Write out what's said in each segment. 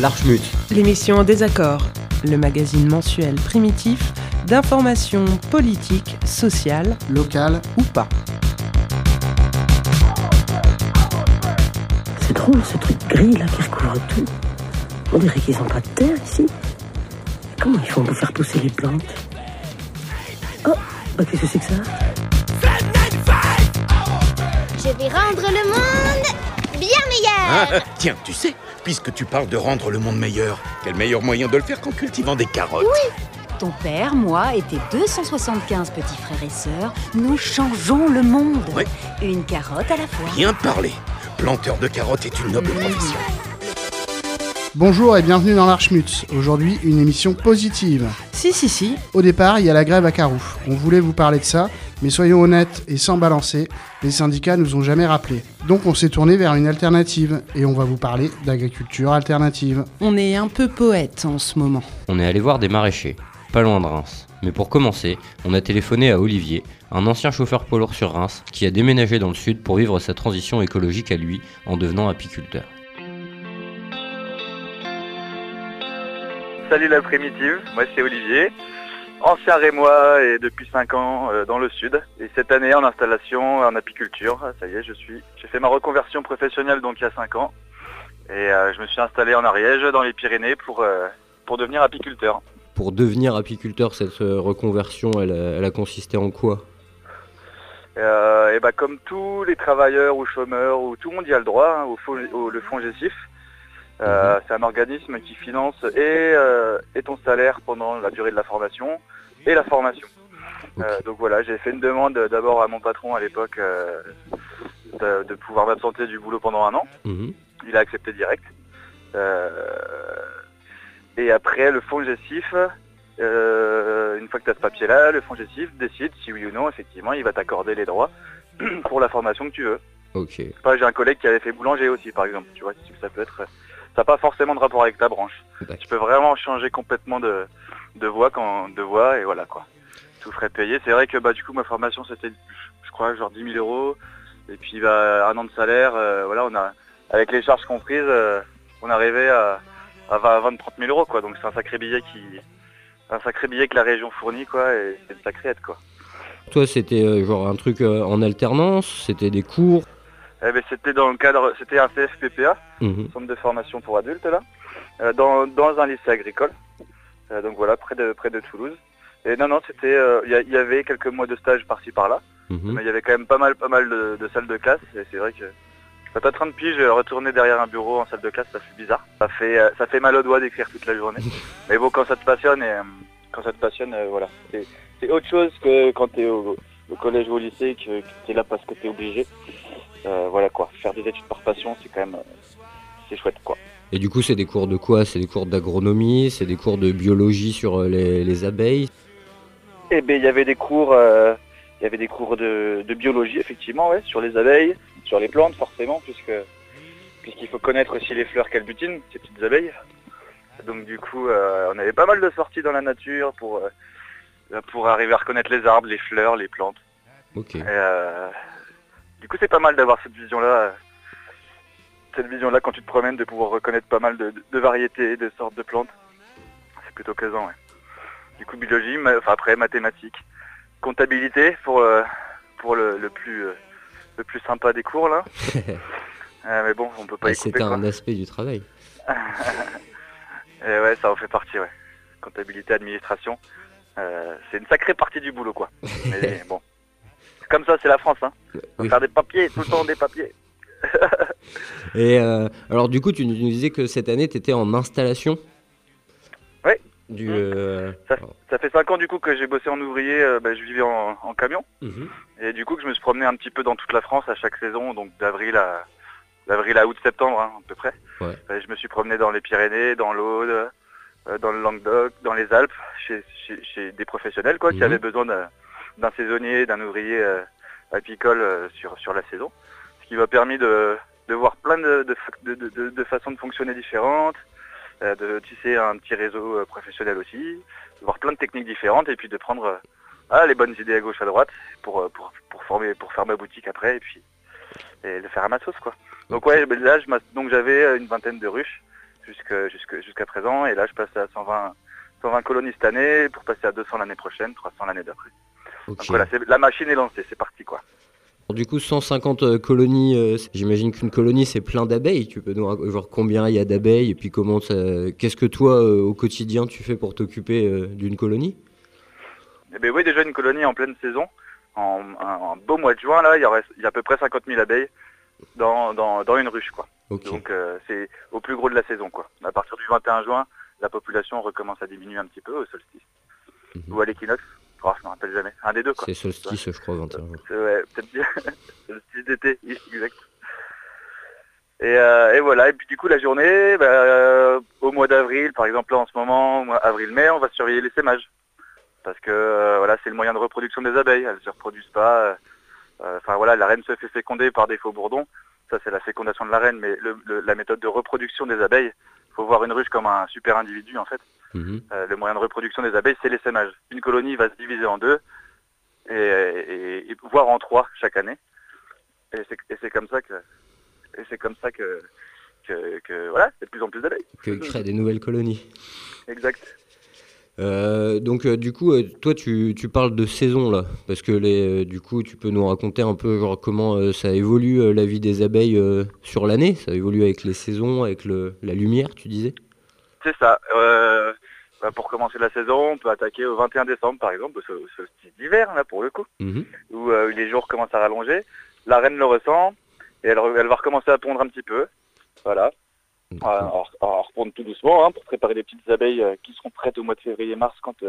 L'Archmut. L'émission en désaccord, le magazine mensuel primitif d'information politique, sociale, Local ou pas. C'est drôle ce truc gris là qui recouvre tout? On dirait qu'ils ont pas de terre ici. Comment ils font pour faire pousser les plantes? Oh, bah qu'est-ce que c'est que ça? Je vais rendre le monde bien meilleur. Ah, tiens, tu sais, puisque tu parles de rendre le monde meilleur, quel meilleur moyen de le faire qu'en cultivant des carottes Ton père, moi et tes 275 petits frères et sœurs, nous changeons le monde. Oui. Une carotte à la fois. Bien parlé. Planteur de carottes est une noble profession. Bonjour et bienvenue dans l'Archmut. Aujourd'hui, une émission positive. Si, si, si, Au départ, il y a la grève à Carouf. On voulait vous parler de ça, mais soyons honnêtes et sans balancer, les syndicats nous ont jamais rappelé. Donc on s'est tourné vers une alternative et on va vous parler d'agriculture alternative. on est un peu poète en ce moment. On est allé voir des maraîchers, pas loin de Reims. Mais pour commencer, on a téléphoné à Olivier, un ancien chauffeur poids lourd sur Reims, qui a déménagé dans le sud pour vivre sa transition écologique à lui en devenant apiculteur. Salut la primitive, moi c'est Olivier, ancien rémois et depuis 5 ans euh, dans le sud. Et cette année en installation en apiculture, Ah, ça y est, je suis. J'ai fait ma reconversion professionnelle donc il y a 5 ans. Et euh, je me suis installé en Ariège dans les Pyrénées pour, euh, pour devenir apiculteur. Pour devenir apiculteur, cette reconversion, elle, a- elle a consisté en quoi? Et bah comme tous les travailleurs ou chômeurs ou tout le monde y a le droit hein, au, fo- au- le fonds GESIF. Euh, C'est un organisme qui finance et, euh, et ton salaire pendant la durée de la formation et la formation. Euh, donc voilà, j'ai fait une demande d'abord à mon patron à l'époque de, de pouvoir m'absenter du boulot pendant un an. Mhm. Il a accepté direct. Et après, le fonds GESIF, euh, une fois que tu as ce papier-là, le fonds GESIF décide si oui ou non, effectivement, il va t'accorder les droits pour la formation que tu veux. Ok. Enfin, J'ai un collègue qui avait fait boulanger aussi, par exemple. Tu vois, ça peut être... Ça n'a pas forcément de rapport avec ta branche. Tu peux vraiment changer complètement de, de voie quand de voie et voilà quoi. Tout frais payé. C'est vrai que bah du coup ma formation c'était je crois genre 10 000 euros et puis bah un an de salaire. euh, voilà on a avec les charges comprises euh, on arrivait à, à 20 20 30 000 euros quoi. Donc c'est un sacré billet qui un sacré billet que la région fournit quoi et c'est une sacrée aide quoi. Toi, c'était euh, genre un truc en alternance? C'était des cours? Eh ben c'était dans le cadre c'était un CFPPA Mhm. centre de formation pour adultes là, euh, dans, dans un lycée agricole. Euh, donc voilà, près de près de Toulouse. Et non non, c'était euh, il y, avait quelques mois de stage par-ci par-là, Mhm. mais il y avait quand même pas mal pas mal de, de salles de classe et c'est vrai que quand t'as 30 piges, retourner derrière un bureau en salle de classe, ça fait bizarre. Ça fait ça fait mal aux doigts d'écrire toute la journée. mais bon, quand ça te passionne et quand ça te passionne, voilà, c'est c'est autre chose que quand t'es au, au collège ou au lycée que, que t'es là parce que t'es obligé. Euh, voilà quoi, faire des études par passion, c'est quand même euh, c'est chouette quoi. Et du coup, c'est des cours de quoi? C'est des cours d'agronomie C'est des cours de biologie sur euh, les, les abeilles? Eh ben, il y avait des cours, euh, il y avait des cours de, de biologie effectivement, ouais, sur les abeilles, sur les plantes forcément, puisque puisqu'il faut connaître aussi les fleurs qu'elles butinent, ces petites abeilles. Donc du coup, euh, on avait pas mal de sorties dans la nature pour pour arriver à reconnaître les arbres, les fleurs, les plantes. Ok. Et, du coup, c'est pas mal d'avoir cette vision-là, cette vision-là quand tu te promènes, de pouvoir reconnaître pas mal de, de variétés, de sortes de plantes. C'est plutôt plaisant, ouais. Du coup, biologie, enfin après mathématiques, comptabilité pour euh, pour le, le plus euh, le plus sympa des cours là. Euh, mais bon, on peut pas Ah, quoi. un aspect du travail. Et ouais, ça en fait partie, ouais. Comptabilité, administration, c'est une sacrée partie du boulot, quoi. Mais bon, comme ça, c'est la France, hein. Faut Oui. faire des papiers, tout le temps des papiers. Et euh, alors, du coup, tu nous disais que cette année, tu étais en installation Oui. Du, Mhm. euh, Ça fait cinq ans du coup que j'ai bossé en ouvrier, euh, bah, je vivais en, en camion. mhm. Et du coup que je me suis promené un petit peu dans toute la France à chaque saison, donc d'avril à d'avril à août septembre hein, à peu près. Ouais. Et je me suis promené dans les Pyrénées, dans l'Aude, euh, dans le Languedoc, dans les Alpes, chez, chez, chez des professionnels quoi, qui Mhm. avaient besoin d'un d'un saisonnier, d'un ouvrier euh, apicole euh, sur, sur la saison. Ce qui m'a permis de, de voir plein de, de, de, de- façons de fonctionner différentes, euh, de tisser un petit réseau professionnel aussi, de voir plein de techniques différentes et puis de prendre ah, les bonnes idées à gauche à droite pour, pour, pour, former, pour faire ma boutique après et puis et le faire à ma sauce quoi. Donc ouais, là j'avais une vingtaine de ruches. jusqu'à présent. Et là, je passe à 120, 120 colonies cette année pour passer à 200 l'année prochaine, 300 l'année d'après. Donc voilà, la machine est lancée, c'est parti quoi. Du coup, 150 euh, colonies, euh, j'imagine qu'une colonie c'est plein d'abeilles. Tu peux nous raconter genre combien il y a d'abeilles et puis comment ça. Qu'est-ce que toi euh, au quotidien tu fais pour t'occuper euh, d'une colonie? Eh ben oui, déjà une colonie en pleine saison, en un, un beau mois de juin là, il y, aurait, il y a à peu près 50 000 abeilles dans, dans, dans une ruche quoi. Donc c'est au plus gros de la saison quoi. À partir du 21 juin, la population recommence à diminuer un petit peu au solstice Mhm. ou à l'équinoxe. Oh, je me rappelle jamais. Un des deux quoi. C'est solstice, je crois, 21 jours. C'est- Ouais, peut-être bien. solstice d'été, exact. Et, euh, et voilà, et puis du coup la journée, bah, euh, au mois d'avril, par exemple là en ce moment, avril-mai, on va surveiller les sémages. Parce que euh, voilà, c'est le moyen de reproduction des abeilles, elles ne se reproduisent pas. Enfin voilà, la reine se fait féconder par des faux bourdons, ça c'est la fécondation de la reine, mais le- le- la méthode de reproduction des abeilles, faut voir une ruche comme un super individu en fait. Mhm. Euh, le moyen de reproduction des abeilles, c'est l'essaimage. Une colonie va se diviser en deux, et, et- et- voire en trois chaque année. Et c'est comme ça que, c'est comme ça que, que, que voilà, il y a de plus en plus d'abeilles. Que créer des nouvelles colonies. Exact. Euh, donc euh, du coup, euh, toi tu, tu parles de saison là, parce que les, du coup tu peux nous raconter un peu genre comment ça évolue la vie des abeilles sur l'année, ça évolue avec les saisons, avec le, la lumière, tu disais C'est ça. Euh, bah, pour commencer la saison, on peut attaquer au 21 décembre par exemple, sol- au solstice d'hiver là pour le coup, Mhm. où euh, les jours commencent à rallonger. La reine le ressent et elle, elle va recommencer à pondre un petit peu. Voilà. D'accord. Alors, repondre tout doucement hein, pour préparer les petites abeilles euh, qui seront prêtes au mois de février-mars quand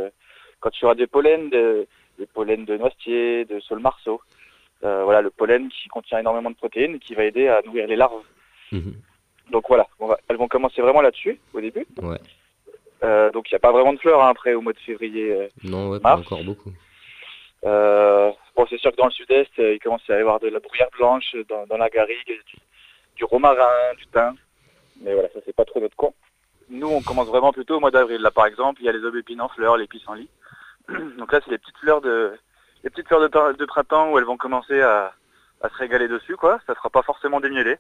quand il y aura des pollens, de, des pollens de noisetier, de saule marceau. Voilà, le pollen qui contient énormément de protéines et qui va aider à nourrir les larves. Mhm. Donc voilà, on va- elles vont commencer vraiment là-dessus au début. Ouais. Euh, donc il n'y a pas vraiment de fleurs hein, après au mois de février. euh. Non, ouais, pas Mars. encore beaucoup. Euh, bon, c'est sûr que dans le sud-est, euh, il commence à y avoir de la bruyère blanche dans, dans la garrigue, du, du romarin, du thym. Mais voilà, ça c'est pas trop notre coin. Nous, on commence vraiment plutôt au mois d'avril. Là, par exemple, il y a les aubépines en fleurs, les pissenlits. Donc là, c'est les petites fleurs de les petites fleurs de, prin- de printemps où elles vont commencer à, à se régaler dessus, quoi. Ça sera pas forcément des mielés.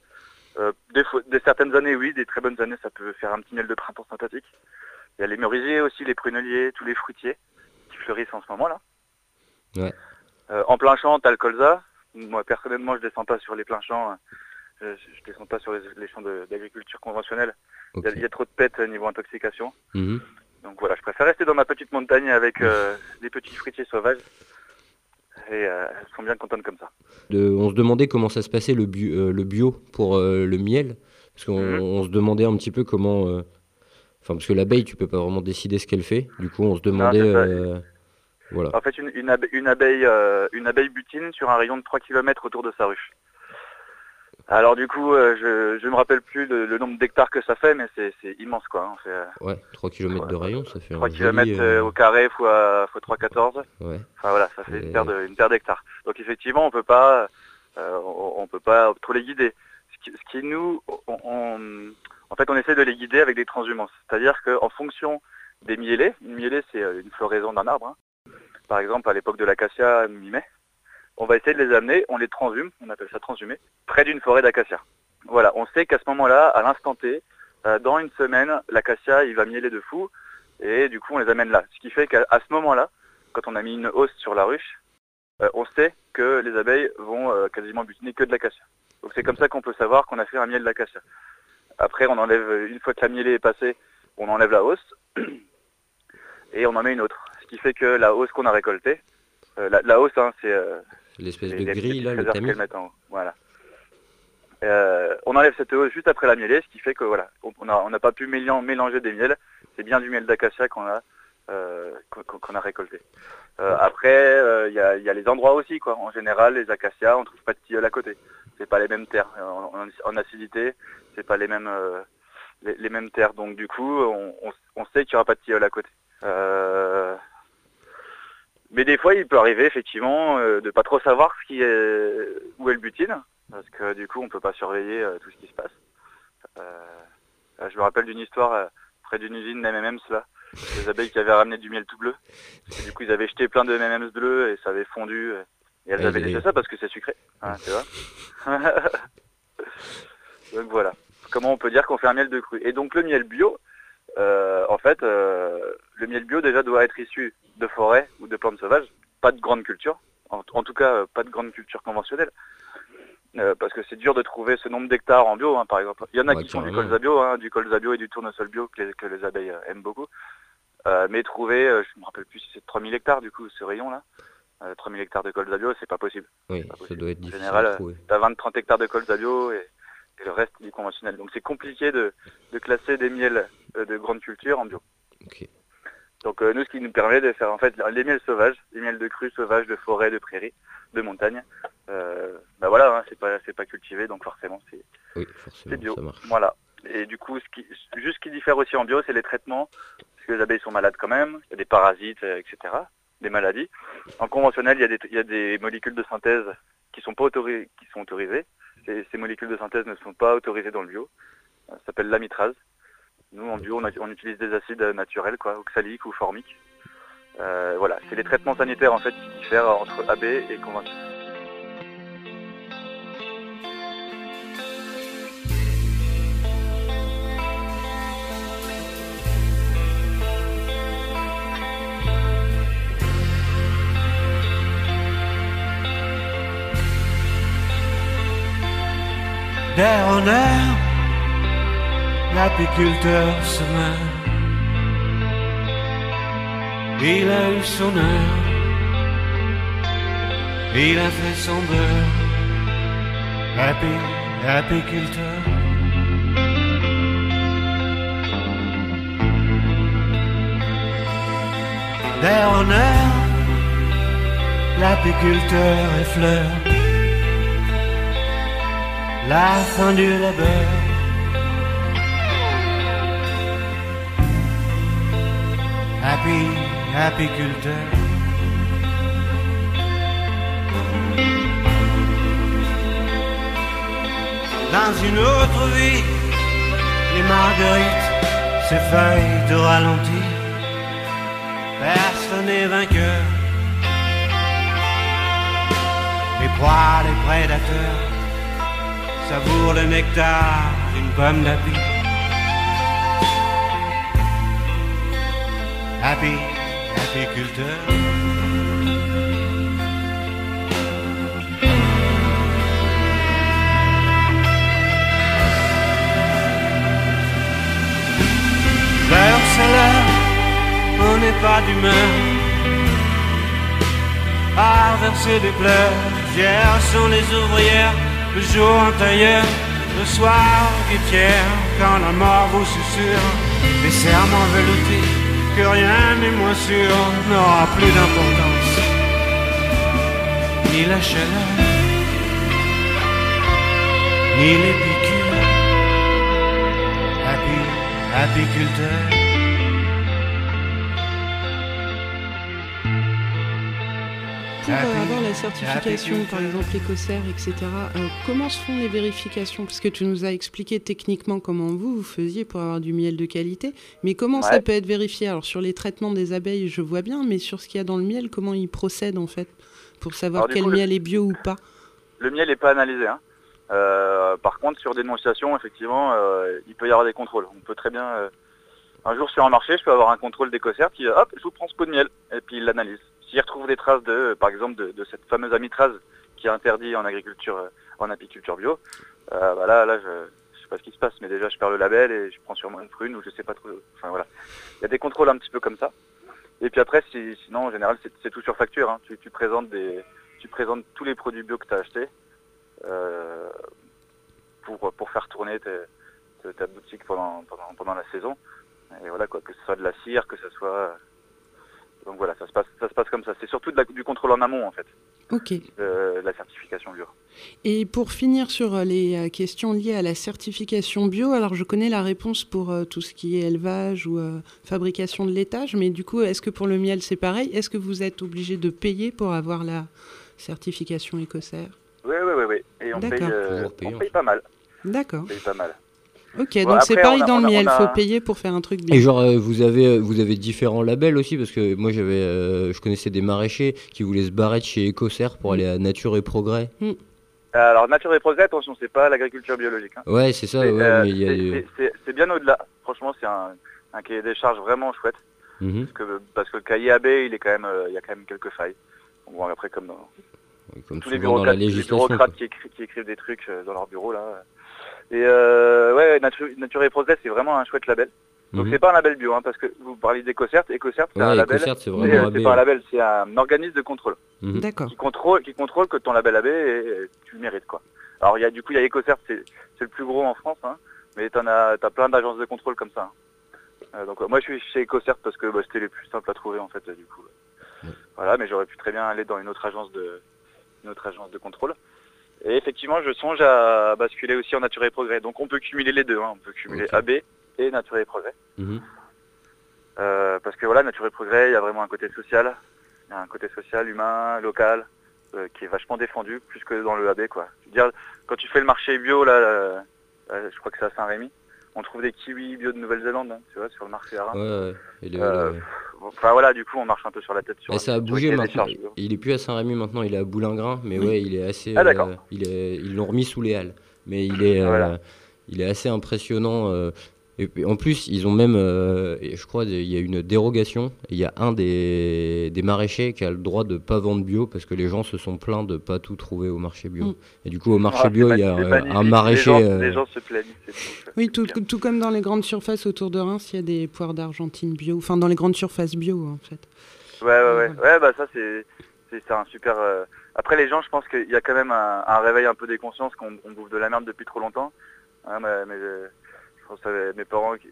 Euh, des, fois- des certaines années, oui, des très bonnes années, ça peut faire un petit miel de printemps synthétique. Il y a les merisiers aussi, les pruneliers, tous les fruitiers qui fleurissent en ce moment-là. Ouais. Euh, en plein champ, t'as le colza. Moi, personnellement, je descends pas sur les pleins champs. Je, je descends pas sur les, les champs d'agriculture conventionnelle. Il y a- y, trop de pètes euh, niveau intoxication. Mhm. Donc voilà, je préfère rester dans ma petite montagne avec euh, des petits fruitiers sauvages. Et euh, elles sont bien contentes comme ça. De- on se demandait comment ça se passait le, bu- euh, le bio pour euh, le miel, parce qu'on Mhm. on se demandait un petit peu comment... Enfin, parce que l'abeille, tu peux pas vraiment décider ce qu'elle fait. Du coup, on se demandait... voilà. En fait, une, une, abe- une abeille, une abeille butine sur un rayon de 3 km autour de sa ruche. Alors du coup, euh, je ne me rappelle plus le, le nombre d'hectares que ça fait, mais c'est c'est immense quoi. hein. On fait euh, Ouais, 3 km de rayon, ça fait 3 un km joli, euh, au carré fois, fois 3,14. Ouais. Enfin voilà, ça fait Et- une paire de- une paire d'hectares. Donc effectivement, on peut pas, euh, on, on peut pas trop les guider. Ce qui, ce qui nous, on, on- en fait, on essaie de les guider avec des transhumances. C'est-à-dire qu'en fonction des mielés, une mielée c'est une floraison d'un arbre. hein. Par exemple, à l'époque de l'acacia, mi-mai, on va essayer de les amener, on les transhume, on appelle ça transhumer, près d'une forêt d'acacia. Voilà, on sait qu'à ce moment-là, à l'instant T, euh, dans une semaine, l'acacia, il va mieler de fou, et du coup, on les amène là. Ce qui fait qu'à ce moment-là, quand on a mis une hausse sur la ruche, euh, on sait que les abeilles vont euh, quasiment butiner que de l'acacia. Donc c'est comme ça qu'on peut savoir qu'on a fait un miel d'acacia. Après, on enlève, une fois que la mielée est passée, on enlève la hausse et on en met une autre. Ce qui fait que la hausse qu'on a récoltée, la, la hausse, hein, c'est L'espèce les- de grille, là, le tamis. en haut. Voilà. Euh, on enlève cette hausse juste après la mielée, ce qui fait que voilà, on on a- on n'a pas pu mélan- mélanger des miels. C'est bien du miel d'acacia qu'on a euh, qu'on qu'on a récolté. Euh, après, il y, a, il y a les endroits aussi, quoi. En général, les acacias, on trouve pas de tilleul à côté. C'est pas les mêmes terres. En, en- acidité, c'est pas les mêmes les, les mêmes terres. Donc du coup, on, on- on sait qu'il y aura pas de tilleul à côté. Mais des fois, il peut arriver effectivement euh, de pas trop savoir ce qui est où est le butine, parce que du coup, on peut pas surveiller euh, tout ce qui se passe. Euh, je me rappelle d'une histoire euh, près d'une usine d'MMMs là, des abeilles qui avaient ramené du miel tout bleu. Et du coup, ils avaient jeté plein de M&M's bleus et ça avait fondu. Et elles avaient laissé ça parce que c'est sucré. Hein, tu vois Donc voilà. comment on peut dire qu'on fait un miel de cru Et donc le miel bio, euh, en fait, euh, le miel bio déjà doit être issu de forêts ou de plantes sauvages, pas de grande culture, en, en tout cas euh, pas de grande culture conventionnelle. Euh, parce que c'est dur de trouver ce nombre d'hectares en bio, hein, par exemple. Il y en a qui font du colza bio, hein, du colza bio et du tournesol bio que les, que les abeilles aiment beaucoup. Mais trouver, je me rappelle plus si c'est 3000 hectares du coup, ce rayon-là. Euh, 3000 hectares de colza bio, c'est pas possible. Oui, pas ça doit être En difficile général, à trouver. T'as 20-30 hectares de colza bio et, et le reste du conventionnel. Donc c'est compliqué de, de classer des miels euh, de grande culture en bio. Donc euh, nous, ce qui nous permet de faire en fait les miels sauvages, les miels de crues sauvages, de forêt, de prairies, de montagne. Euh, bah voilà, hein, c'est pas c'est pas cultivé, donc forcément c'est Oui, c'est forcément, bio. ça marche. Voilà. Et du coup, ce qui, juste ce qui diffère aussi en bio, c'est les traitements, parce que les abeilles sont malades quand même. Il y a des parasites, euh, etc., des maladies. En conventionnel, il y a des il y a des molécules de synthèse qui sont pas autorisées, qui sont ces molécules de synthèse ne sont pas autorisées dans le bio. Ça s'appelle l'amitrase. Nous, en bio, on, utilise des acides naturels, quoi, oxaliques ou formiques. Euh, voilà, c'est les traitements sanitaires en fait qui diffèrent entre AB et conventionnel. D'air en air, l'apiculteur se meurt. Il a eu son heure, il a fait son beurre. Happy, apiculteur. D'air en air, l'apiculteur effleure la fin du labeur. Happy, apiculteur. Dans une autre vie, les marguerites, ces feuilles de ralenti, personne n'est vainqueur. Les proies, les prédateurs savoure le nectar d'une pomme d'api. Happy, apiculteur. L'heure c'est l'heure, on n'est pas d'humeur à verser des pleurs. Hier sont les ouvrières le jour en tailleur, le soir guettière, quand la mort vous susurre, les serments veloutés, que rien n'est moins sûr, n'aura plus d'importance, ni la chaleur, ni les piqûres, happy, apiculteur. Pour euh, avoir la certification, par exemple écossaire, etc., euh, comment se font les vérifications? Parce que tu nous as expliqué techniquement comment vous, vous faisiez pour avoir du miel de qualité, mais comment ça peut être vérifié? Alors sur les traitements des abeilles, je vois bien, mais sur ce qu'il y a dans le miel, comment ils procèdent en fait Pour savoir Alors, quel coup, le- miel est bio ou pas? Le miel n'est pas analysé. Hein. Euh, par contre, sur dénonciation, effectivement, euh, il peut y avoir des contrôles. On peut très bien, euh, un jour sur un marché, je peux avoir un contrôle d'écossaire qui, hop, je vous prends ce pot de miel, et puis il l'analyse. S'il retrouve des traces de, euh, par exemple, de, cette fameuse amitrase qui est interdite en agriculture, euh, en apiculture bio, euh, bah là, je, sais pas ce qui se passe, mais déjà, je perds le label et je prends sûrement une prune ou je sais pas trop. Enfin voilà, il y a des contrôles un petit peu comme ça. Et puis après, si- sinon, en général, c'est tout sur facture. hein. Tu, présentes des, tu présentes tous les produits bio que tu as achetés euh, pour, pour faire tourner ta boutique pendant, pendant, pendant la saison. Et voilà, quoi, que ce soit de la cire, que ce soit. Donc voilà, ça se passe, ça se passe comme ça. C'est surtout de la- du contrôle en amont, en fait, Ok. de la certification bio. Et pour finir sur euh, les euh, questions liées à la certification bio, alors je connais la réponse pour euh, tout ce qui est élevage ou euh, fabrication de laitage, mais du coup, est-ce que pour le miel c'est pareil? Est-ce que vous êtes obligé de payer pour avoir la certification écossaire? Oui, oui, oui, oui. Et on paye, euh, on paye pas mal. D'accord. On paye pas mal. Ok, Bon, donc c'est pareil a- dans le miel, a- faut payer pour faire un truc bien. Et genre, euh, vous avez, euh, vous avez différents labels aussi, parce que moi, j'avais, euh, je connaissais des maraîchers qui voulaient se barrer de chez Écossaire pour aller à Nature et Progrès. Mm. Alors, nature et progrès, attention, c'est pas l'agriculture biologique. hein. Ouais, c'est ça, C'est, ouais, euh, mais il y a c'est- des- c'est- c'est- c'est bien au-delà. Franchement, c'est un, un cahier des charges vraiment chouette. Mhm. Parce que, parce que le cahier AB, il est quand même, euh, il y a quand même quelques failles. Bon, après, comme dans Comme tous les souvent dans la bureaucrates, les législation. bureaucrates qui, écri- qui écrivent des trucs dans leur bureau là. Et euh, ouais, Nature, Nature et Progrès, c'est vraiment un chouette label. Donc Mhm. c'est pas un label bio, hein, parce que vous parlez d'EcoCert. EcoCert, c'est Ouais, un label. C'est euh, pas un ouais. label, c'est un organisme de contrôle Mhm. D'accord. qui contrôle, qui contrôle que ton label AB, est- tu le mérites quoi. Alors il y a du coup il y a EcoCert, c'est c'est le plus gros en France, hein, mais t'en as t'as plein d'agences de contrôle comme ça. hein. Euh, donc euh, moi je suis chez EcoCert parce que bah, c'était les plus simples à trouver en fait euh, du coup. Ouais. Voilà, mais j'aurais pu très bien aller dans une autre agence de une autre agence de contrôle. Et effectivement, je songe à basculer aussi en Nature et Progrès. Donc on peut cumuler les deux, hein. on peut cumuler. AB et Nature et Progrès. Mhm. Euh, parce que voilà, Nature et Progrès, il y a vraiment un côté social, il y a un côté social, humain, local, euh, qui est vachement défendu, plus que dans le AB, quoi. Je veux dire, quand tu fais le marché bio, là, euh, je crois que c'est à Saint-Rémy, on trouve des kiwis bio de Nouvelle-Zélande, hein, tu vois, sur le marché Haras. Ouais, ouais. Et le- Euh, le- Enfin voilà, du coup, on marche un peu sur la tête. Sur Et ça a bougé maintenant. Il est plus à Saint-Rémy maintenant, il est à Boulingrin, mais ouais, il est assez. Ah, d'accord. euh, il est, ils l'ont remis sous les halles, mais il est, euh, Voilà. il est assez impressionnant. Et puis, en plus, ils ont même, euh, et je crois, il y a une dérogation. Il y a un des, des maraîchers qui a le droit de pas vendre bio parce que les gens se sont plaints de pas tout trouver au marché bio. Mm. Et du coup, au marché Ah, bio, il y a magnifique, un maraîcher. Les gens, euh, les gens se plaignent. Oui, tout, comme dans les grandes surfaces autour de Reims, il y a des poires d'Argentine bio. Enfin, dans les grandes surfaces bio, en fait. Ouais, ouais, ouais. Ouais, bah ça, c'est un super... euh, Après, les gens, je pense qu'il y a quand même un, un réveil un peu des consciences qu'on on bouffe de la merde depuis trop longtemps. Hein, mais, mais, euh, je pense à mes parents qui,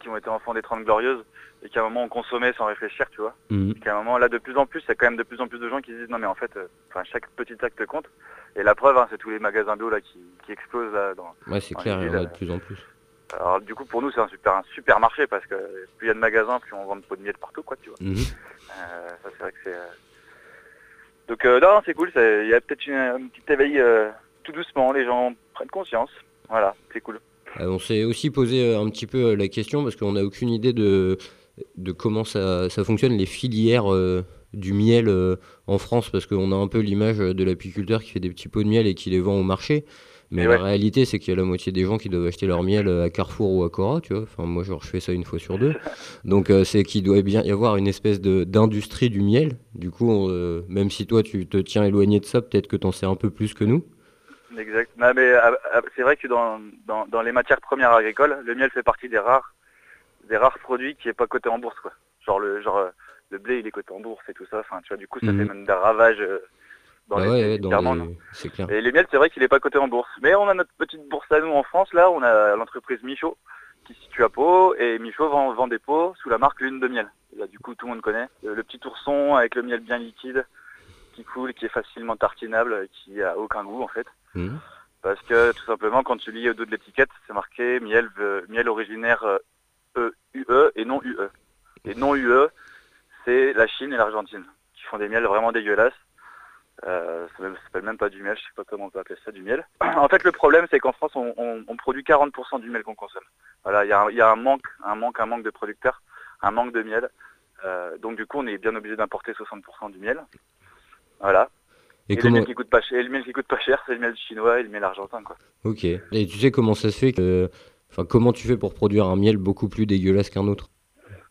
qui ont été enfants des 30 glorieuses et qui à un moment ont consommé sans réfléchir, tu vois. mhm. Et qu'à un moment, là, de plus en plus, il y a quand même de plus en plus de gens qui se disent non, mais en fait, euh, chaque petit acte compte. Et la preuve, hein, c'est tous les magasins bio là qui, qui explosent là. Dans... Ouais, c'est clair, il y en a de plus en plus. Alors, du coup, pour nous, c'est un super, un super marché parce que plus il y a de magasins, plus on vend de pots de miel partout, quoi, tu vois. Euh, ça, c'est vrai que c'est. euh, Donc, euh, non, c'est cool. Il y a peut-être une- un petit éveil euh, tout doucement. Les gens prennent conscience. Voilà, c'est cool. Euh, on s'est aussi posé euh, un petit peu euh, la question parce qu'on n'a aucune idée de, de comment ça, ça fonctionne, les filières euh, du miel euh, en France, parce qu'on a un peu l'image de l'apiculteur qui fait des petits pots de miel et qui les vend au marché. Mais la réalité, c'est qu'il y a la moitié des gens qui doivent acheter leur miel à Carrefour ou à Cora, tu vois. Enfin, moi, genre, je fais ça une fois sur deux. Donc, euh, c'est qu'il doit bien y avoir une espèce d'industrie du miel. Du coup, on, même si toi, tu te tiens éloigné de ça, peut-être que t'en sais un peu plus que nous. Exact. Non, mais euh, euh, c'est vrai que dans, dans, dans les matières premières agricoles, le miel fait partie des rares, des rares produits qui est pas coté en bourse, quoi. Genre le, genre euh, le blé, il est coté en bourse et tout ça. Enfin, tu vois, du coup, ça Mhm. fait même des ravages dans Bah les ouais, dans les- c'est clair. Et les miels, c'est vrai qu'il est pas coté en bourse. Mais on a notre petite bourse à nous en France, là. On a l'entreprise Michaud qui se situe à Pau. Et Michaud vend, vend des pots sous la marque Lune de miel. Et là, du coup, tout le monde connaît. Le, le petit ourson avec le miel bien liquide qui coule, qui est facilement tartinable, qui a aucun goût en fait. Mhm. Parce que tout simplement, quand tu lis au dos de l'étiquette, c'est marqué miel, euh, miel originaire euh, UE et non UE. Et non UE, c'est la Chine et l'Argentine qui font des miels vraiment dégueulasses. Euh, ça ne s'appelle même pas du miel, je sais pas comment on peut appeler ça du miel. en fait, le problème, c'est qu'en France, on, produit 40% du miel qu'on consomme. Voilà, il y, a un- il y a un manque, un manque, un manque de producteurs, un manque de miel. Euh, donc du coup, on est bien obligé d'importer 60% du miel. Voilà. Et Et, le miel qui coûte pas cher, et le miel qui coûte pas cher, c'est le miel chinois et le miel argentin, quoi. Ok. Et tu sais comment ça se fait que... Enfin, comment tu fais pour produire un miel beaucoup plus dégueulasse qu'un autre?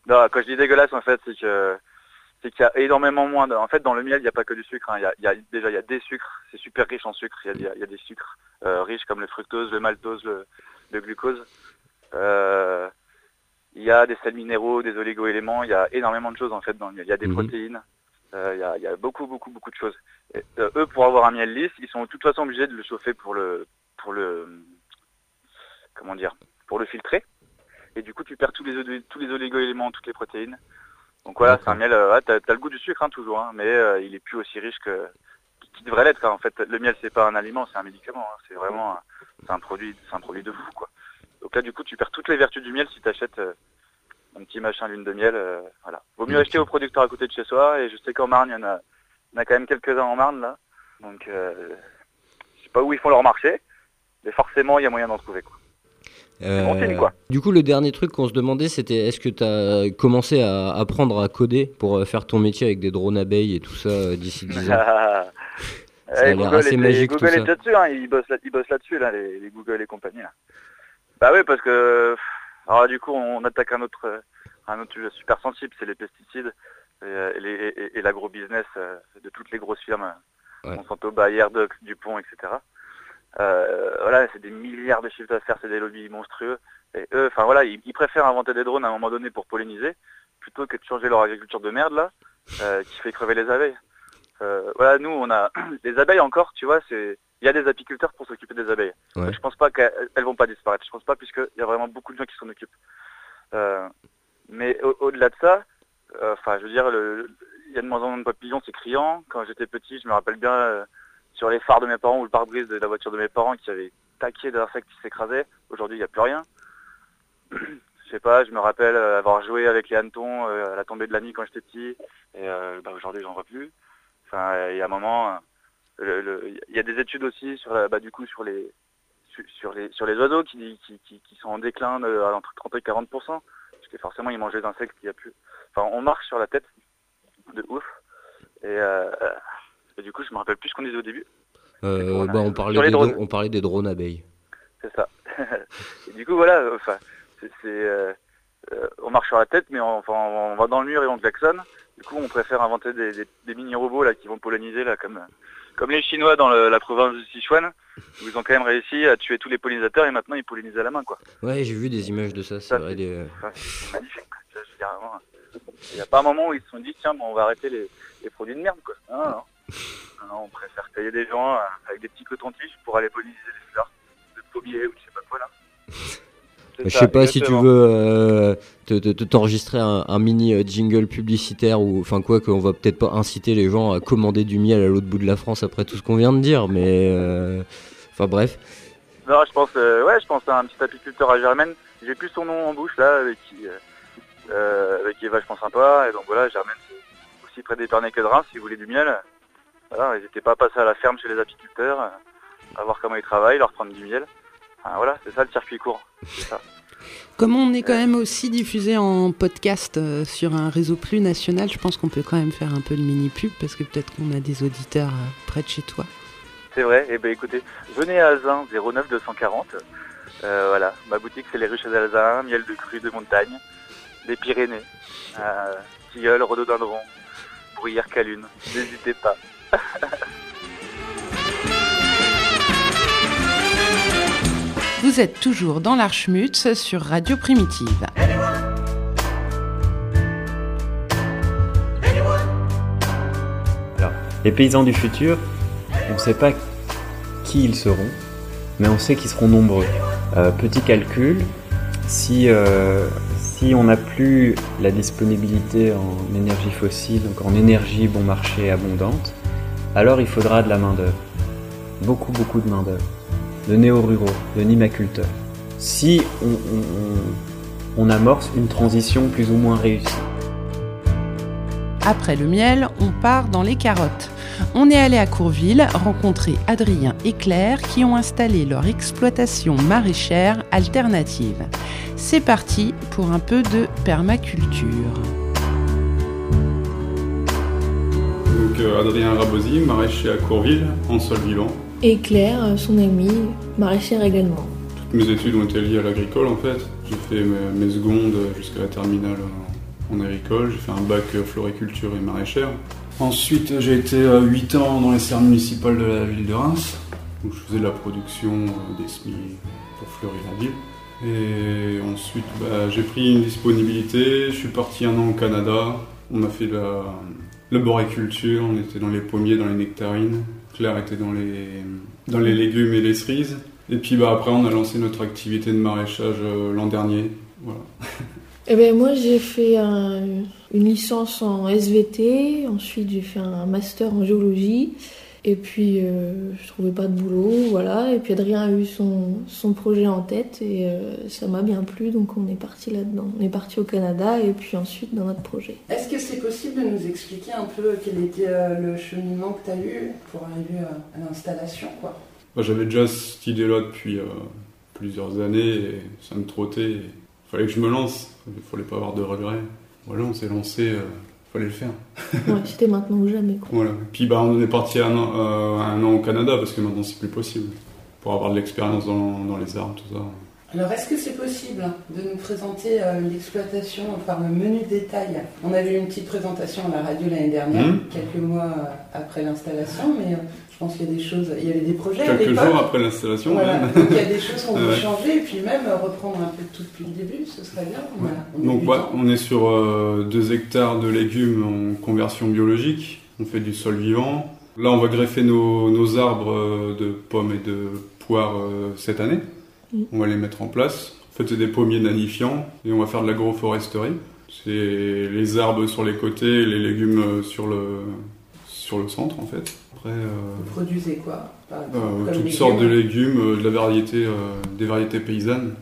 Non, quand je dis dégueulasse, en fait, c'est que c'est qu'il y a énormément moins de... En fait, dans le miel, il n'y a pas que du sucre. hein. Il y, a, il y a- déjà, il y a des sucres. C'est super riche en sucre. Il y a, il y des sucres euh, riches comme le fructose, le maltose, le, le glucose. Euh, il y a des sels minéraux, des oligo-éléments. Il y a énormément de choses, en fait, dans le miel. Il y a des Mhm. protéines. Euh, il, y a, il y a beaucoup, beaucoup, beaucoup de choses. Et, euh, eux, pour avoir un miel lisse, ils sont de toute façon obligés de le chauffer pour le... Pour le comment dire Pour le filtrer. Et du coup, tu perds tous les, tous les oligo-éléments, toutes les protéines. Donc voilà, c'est un miel, euh, ouais, t'as, t'as le goût du sucre hein, toujours, hein, mais euh, il est plus aussi riche que qui devrait l'être. quoi. En fait, le miel c'est pas un aliment, c'est un médicament. hein. C'est vraiment, un- un produit, c'est un produit de fou quoi. Donc là, du coup, tu perds toutes les vertus du miel si t'achètes euh, un petit machin lune de miel. euh, voilà. Vaut mieux acheter au producteur à côté de chez soi. Et je sais qu'en Marne, il y en a, il y en a quand même quelques-uns en Marne là. Donc, euh, je sais pas où ils font leur marché, mais forcément, il y a moyen d'en trouver quoi. bon signe, quoi. Euh, Du coup, le dernier truc qu'on se demandait, c'était est-ce que tu as commencé à apprendre à coder pour euh, faire ton métier avec des drones abeilles et tout ça euh, d'ici 10 ans? Ça a l'air Google assez magique tout Google ça. est déjà dessus, hein, ils bossent, là- ils bossent là-dessus, là, les, les Google et compagnie. Là. Bah oui, parce que pff, alors du coup, on attaque un autre, euh, un autre sujet super sensible, c'est les pesticides et, euh, et, les- et- et l'agro-business euh, de toutes les grosses firmes, Ouais. Monsanto, Bayer, Dupont, etc. Euh, voilà, c'est des milliards de chiffres d'affaires, c'est des lobbies monstrueux. Et eux, enfin voilà, ils, ils préfèrent inventer des drones à un moment donné pour polliniser, plutôt que de changer leur agriculture de merde là, euh, qui fait crever les abeilles. Euh, voilà, nous, on a les abeilles encore, tu vois, c'est il y a des apiculteurs pour s'occuper des abeilles. Ouais. Je pense pas qu'elles elles vont pas disparaître. Je pense pas puisqu'il y a vraiment beaucoup de gens qui s'en occupent. Euh, mais au- au-delà de ça, euh, enfin, je veux dire, il y a de moins en moins de papillons, c'est criant. Quand j'étais petit, je me rappelle bien euh, sur les phares de mes parents ou le pare-brise de la voiture de mes parents qui avait taqué d'insectes qui s'écrasaient. Aujourd'hui, il n'y a plus rien. Je sais pas, je me rappelle euh, avoir joué avec les hannetons euh, à la tombée de la nuit quand j'étais petit. Et euh, bah, aujourd'hui, j'en vois plus. Enfin, il y a un moment, il y a des études aussi sur, la- bah, du coup, sur les, sur, les, sur les oiseaux qui, qui, qui, qui sont en déclin de, à entre 30 et 40% parce que forcément, ils mangent des insectes qu'il y a plus. Enfin, on marche sur la tête de ouf. Et, euh, et du coup, je me rappelle plus ce qu'on disait au début. Euh, bah, on, parlait des, drones. on parlait des drones abeilles. C'est ça. et du coup, voilà, euh, enfin, c'est, euh, on marche sur la tête, mais on, enfin, on va dans le mur et on klaxonne. Du coup, on préfère inventer des, des, des mini-robots là qui vont polliniser là, comme, comme les Chinois dans le- la province de Sichuan, où ils ont quand même réussi à tuer tous les pollinisateurs et maintenant ils pollinisent à la main, quoi. Ouais, j'ai vu des images de ça, c'est vrai. des- vraiment, Il n'y a pas un moment où ils se sont dit, tiens, bon, on va arrêter les, les produits de merde, quoi. Non, non. Non, on préfère payer des gens euh, avec des petits cotons-tiges pour aller polliniser les fleurs de pommier ou je sais pas quoi, là. C'est Je sais pas si tu veux euh, te- te- t'enregistrer un, mini euh, jingle publicitaire ou enfin quoi qu'on va peut-être pas inciter les gens à commander du miel à l'autre bout de la France après tout ce qu'on vient de dire, mais euh, enfin bref. Non, je pense, euh, ouais, je pense à un petit apiculteur à Germaine. J'ai plus son nom en bouche là, avec qui, qui est vachement sympa. Et donc voilà, Germaine, c'est aussi près d'Épernay que de Reims. Si vous voulez du miel, voilà, n'hésitez pas à passer à la ferme chez les apiculteurs, à voir comment ils travaillent, leur prendre du miel. Enfin, voilà, c'est ça le circuit court. Comme on est quand même aussi diffusé en podcast euh, sur un réseau plus national, je pense qu'on peut quand même faire un peu de mini-pub parce que peut-être qu'on a des auditeurs euh, près de chez toi. C'est vrai. Et ben écoutez, venez à Alzin 09 240. Euh, voilà, ma boutique c'est les ruches d'Alzin, miel de cru de montagne, des Pyrénées, euh, tilleul, rhododendron, bruyère calune. N'hésitez pas. Vous êtes toujours dans l'Archmutz sur Radio Primitive. Les paysans du futur, on ne sait pas qui ils seront, mais on sait qu'ils seront nombreux. Euh, petit calcul, si, euh, si on n'a plus la disponibilité en énergie fossile, donc en énergie bon marché abondante, alors il faudra de la main-d'œuvre. Beaucoup, beaucoup de main-d'œuvre. De néo-ruraux, de nimaculteurs. Si on, on- on- on amorce une transition plus ou moins réussie. Après le miel, on part dans les carottes. On est allé à Courville rencontrer Adrien et Claire qui ont installé leur exploitation maraîchère alternative. C'est parti pour un peu de permaculture. Donc euh, Adrien Rabosi, maraîcher à Courville, en sol vivant. Et Claire, euh, son amie, maraîchère également. Toutes mes études ont été liées à l'agricole en fait. J'ai fait mes, mes secondes jusqu'à la terminale en, agricole. J'ai fait un bac euh, floriculture et maraîchère. Ensuite, j'ai été 8 ans dans les serres municipales de la ville de Reims, où je faisais de la production euh, des semis pour fleurir la ville. Et ensuite, bah, j'ai pris une disponibilité. Je suis parti un an au Canada. On a fait de la l'arboriculture. On était dans les pommiers, dans les nectarines. Claire était dans les, légumes et les cerises. Et puis bah, après, on a lancé notre activité de maraîchage euh, l'an dernier. Voilà. Eh ben moi j'ai fait un- une licence en SVT, ensuite j'ai fait un master en géologie, et puis euh, je trouvais pas de boulot, voilà. Et puis Adrien a eu son, son projet en tête et euh, ça m'a bien plu, donc on est parti là-dedans. On est parti au Canada et puis ensuite dans notre projet. Est-ce que c'est possible de nous expliquer un peu quel était euh, le cheminement que tu as eu pour arriver à, l'installation quoi? Bah, J'avais déjà cette idée-là depuis euh, plusieurs années et ça me trottait. Il fallait que je me lance, il fallait pas avoir de regrets. Voilà, on s'est lancé euh, fallait le faire. Ouais, c'était maintenant ou jamais. Quoi. Voilà. Puis bah, on est parti un an, euh, un an au Canada parce que maintenant c'est plus possible. Pour avoir de l'expérience dans, dans les arbres, tout ça. Alors, est-ce que c'est possible de nous présenter euh, l'exploitation par le menu détail? On avait eu une petite présentation à la radio l'année dernière, Mhm. quelques mois euh, après l'installation, mais euh, pense qu'il y a des choses, il y avait des projets Quelques jours après l'installation. Voilà, même. donc il y a des choses qu'on peut Ouais. changer et puis même euh, reprendre un peu tout depuis le début, ce serait bien. A Donc ouais, on est sur 2 hectares de légumes en conversion biologique. On fait du sol vivant. Là, on va greffer nos, nos arbres euh, de pommes et de poires euh, cette année. Mm. On va les mettre en place. En fait, c'est des pommiers nanifiants et on va faire de l'agroforesterie. C'est les arbres sur les côtés, les légumes euh, sur le, sur le centre en fait. Après, euh, Vous produisez quoi par exemple, euh, comme toutes légumes sortes de légumes, euh, de la variété, euh, des variétés paysannes.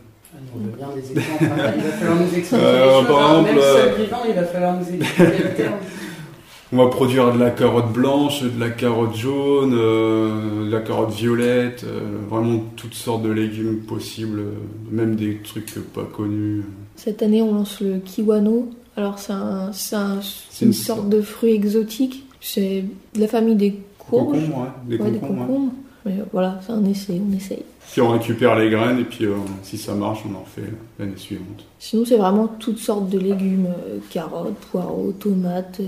On veut bien des exemples. hein. Il va falloir nous expliquer Euh, les choses. par hein. exemple, Même euh, seul vivant, il va falloir nous expliquer le terme. On va produire de la carotte blanche, de la carotte jaune, euh, de la carotte violette, euh, vraiment toutes sortes de légumes possibles, euh, même des trucs pas connus. Cette année, on lance le kiwano. Alors, c'est un, c'est un- C'est une une sorte de fruit exotique. C'est de la famille des courges. Concombres, ouais, des Ouais, des concombres, ouais. Mais voilà, c'est un essai, on essaye. Puis on récupère les graines et puis euh, si ça marche, on en refait l'année suivante. Sinon, c'est vraiment toutes sortes de légumes euh, carottes, poireaux, tomates. Il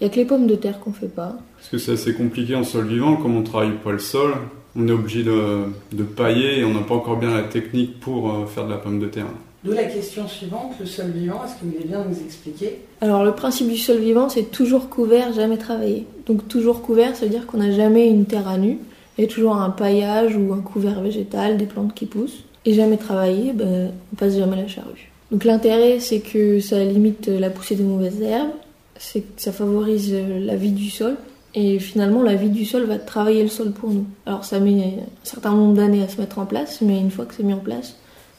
n'y a que les pommes de terre qu'on fait pas. Parce que c'est assez compliqué en sol vivant, comme on travaille pas le sol, on est obligé de, de pailler et on n'a pas encore bien la technique pour euh, faire de la pomme de terre. D'où la question suivante, le sol vivant, est-ce que vous voulez bien nous expliquer Alors, le principe du sol vivant, c'est toujours couvert, jamais travaillé. Donc, toujours couvert, ça veut dire qu'on n'a jamais une terre à nu. Il y a toujours un paillage ou un couvert végétal, des plantes qui poussent. Et jamais travaillé, ben, on passe jamais la charrue. Donc, l'intérêt, c'est que ça limite la poussée des mauvaises herbes, c'est que ça favorise la vie du sol. Et finalement, la vie du sol va travailler le sol pour nous. Alors, ça met un certain nombre d'années à se mettre en place, mais une fois que c'est mis en place,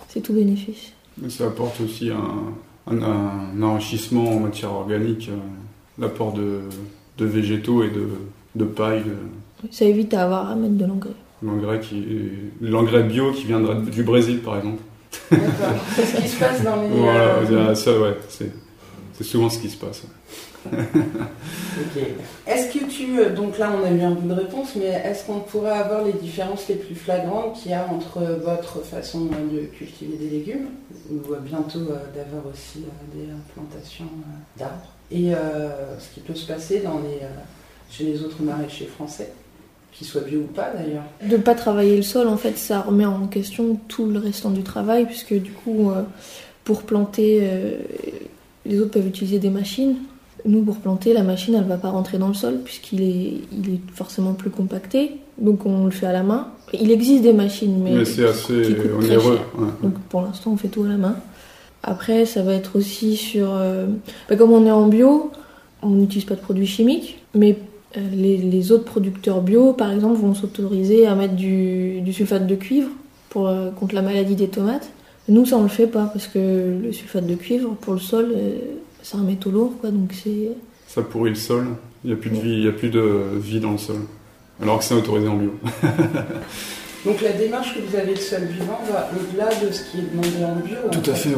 c'est tout bénéfice. Ça apporte aussi un, un- un enrichissement en matière organique, euh, l'apport de, de végétaux et de, de paille, de, Ça évite d'avoir à mettre de l'engrais. l'engrais qui, l'engrais bio qui viendrait du Brésil par exemple. D'accord. C'est ce qui se passe dans les. Voilà, euh, ça ouais, c'est, c'est souvent ce qui se passe. Ok. Est-ce que tu. euh, Donc là, on a eu un bout de réponse, mais est-ce qu'on pourrait avoir les différences les plus flagrantes qu'il y a entre votre façon euh, de cultiver des légumes, ou euh, bientôt euh, d'avoir aussi euh, des euh, plantations euh, d'arbres, et euh, ce qui peut se passer dans les, euh, chez les autres maraîchers français, qu'ils soient bio ou pas d'ailleurs? De pas travailler le sol, en fait, ça remet en question tout le restant du travail, puisque du coup, euh, pour planter, euh, les autres peuvent utiliser des machines. Nous, pour planter, la machine, elle va pas rentrer dans le sol, puisqu'il est, il est forcément plus compacté. Donc, on le fait à la main. Il existe des machines, mais, Mais c'est assez onéreux. ouais. Donc, pour l'instant, on fait tout à la main. Après, ça va être aussi sur. euh, bah, comme on est en bio, on n'utilise pas de produits chimiques, mais euh, les, les autres producteurs bio, par exemple, vont s'autoriser à mettre du, du sulfate de cuivre pour, euh, contre la maladie des tomates. Nous, ça, on le fait pas parce que le sulfate de cuivre, pour le sol, euh, c'est un métaux lourd, quoi. Donc, c'est. Ça pourrit le sol, il n'y a plus de vie, il y a plus de vie dans le sol. Alors que c'est autorisé en bio. Donc la démarche que vous avez de sol vivant va au-delà de ce qui est demandé en bio. en Tout à fait, ouais.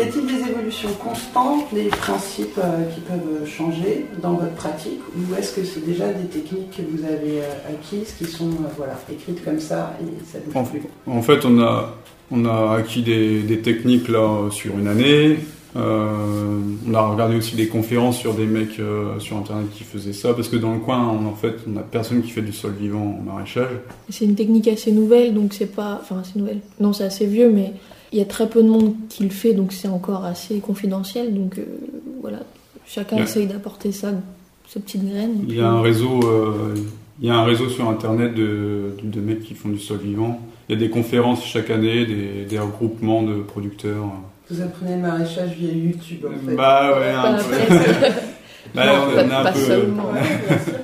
Y a-t-il des évolutions constantes, des principes euh, qui peuvent changer dans votre pratique Ou est-ce que c'est déjà des techniques que vous avez euh, acquises qui sont euh, voilà, écrites comme ça et ça bouge En, plus en fait, on a, on a acquis des, des techniques là sur une année. Euh, on a regardé aussi des conférences sur des mecs euh, sur internet qui faisaient ça parce que dans le coin, on, en fait, on a personne qui fait du sol vivant en maraîchage. C'est une technique assez nouvelle, donc c'est pas. Enfin, c'est nouvelle. Non, c'est assez vieux, mais il y a très peu de monde qui le fait, donc c'est encore assez confidentiel. Donc euh, voilà, chacun Ouais. essaye d'apporter ça, sa petite graine. Il y a un réseau, euh, il y a un réseau sur internet de, de mecs qui font du sol vivant. Il y a des conférences chaque année, des, des regroupements de producteurs. Vous apprenez le maraîchage via YouTube en fait. Bah ouais, un peu. Bah, Non, on pas, est un pas peu- seulement. Ouais, bien sûr.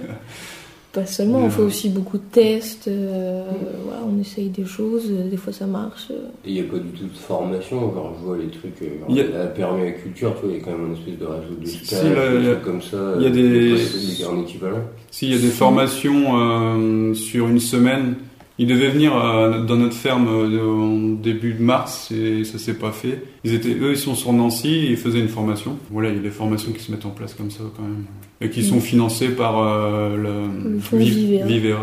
Pas seulement, on fait aussi beaucoup de tests, euh, voilà, on essaye des choses, euh, des fois ça marche. euh. Et il n'y a pas du tout de formation, genre je vois les trucs, genre Il y a- la permaculture, tu vois, il y a quand même une espèce de réseau de Si, là, des il y a- trucs comme ça. il y a des- un équivalent. Si, il y a des formations euh, sur une semaine Ils devaient venir euh, dans notre ferme euh, en début de mars et ça s'est pas fait. Ils étaient, eux, ils sont sur Nancy et ils faisaient une formation. Voilà, il y a des formations qui se mettent en place comme ça quand même. Et qui sont Mm. financées par euh, le, Le fonds Vivea.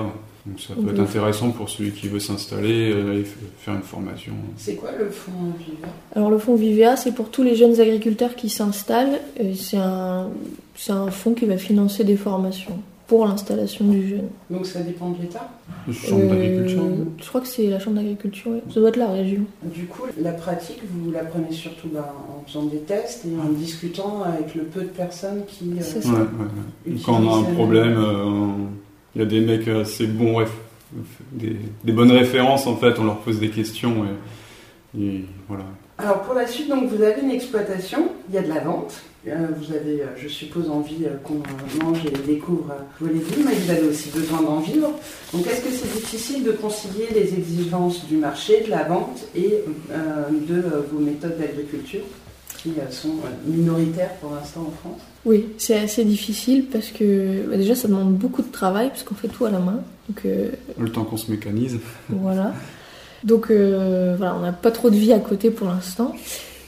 Donc ça peut être intéressant pour celui qui veut s'installer euh, et faire une formation. C'est quoi le fonds Viva Alors le fonds Vivea, c'est pour tous les jeunes agriculteurs qui s'installent. Et C'est un, c'est un fonds qui va financer des formations pour l'installation du jeune. Donc ça dépend de l'État Chambre d'agriculture. Euh, Je crois que c'est la chambre d'agriculture, ouais. ça doit être la région. Du coup, la pratique, vous l'apprenez surtout bah, en faisant des tests et en discutant avec le peu de personnes qui. euh, ça. ouais, ouais. Quand on a un euh, problème, euh, il y a des mecs assez bons, des, des bonnes références en fait, on leur pose des questions et, et voilà. Alors pour la suite, donc vous avez une exploitation, il y a de la vente. Euh, vous avez, euh, je suppose, envie euh, qu'on mange et découvre euh, vos légumes, mais vous avez aussi besoin d'en vivre. Donc est-ce que c'est difficile de concilier les exigences du marché, de la vente et euh, de euh, vos méthodes d'agriculture qui euh, sont euh, minoritaires pour l'instant en France? Oui, c'est assez difficile parce que bah, déjà ça demande beaucoup de travail parce qu'on fait tout à la main. Donc euh, Le temps qu'on se mécanise. voilà. Donc euh, voilà, on n'a pas trop de vie à côté pour l'instant.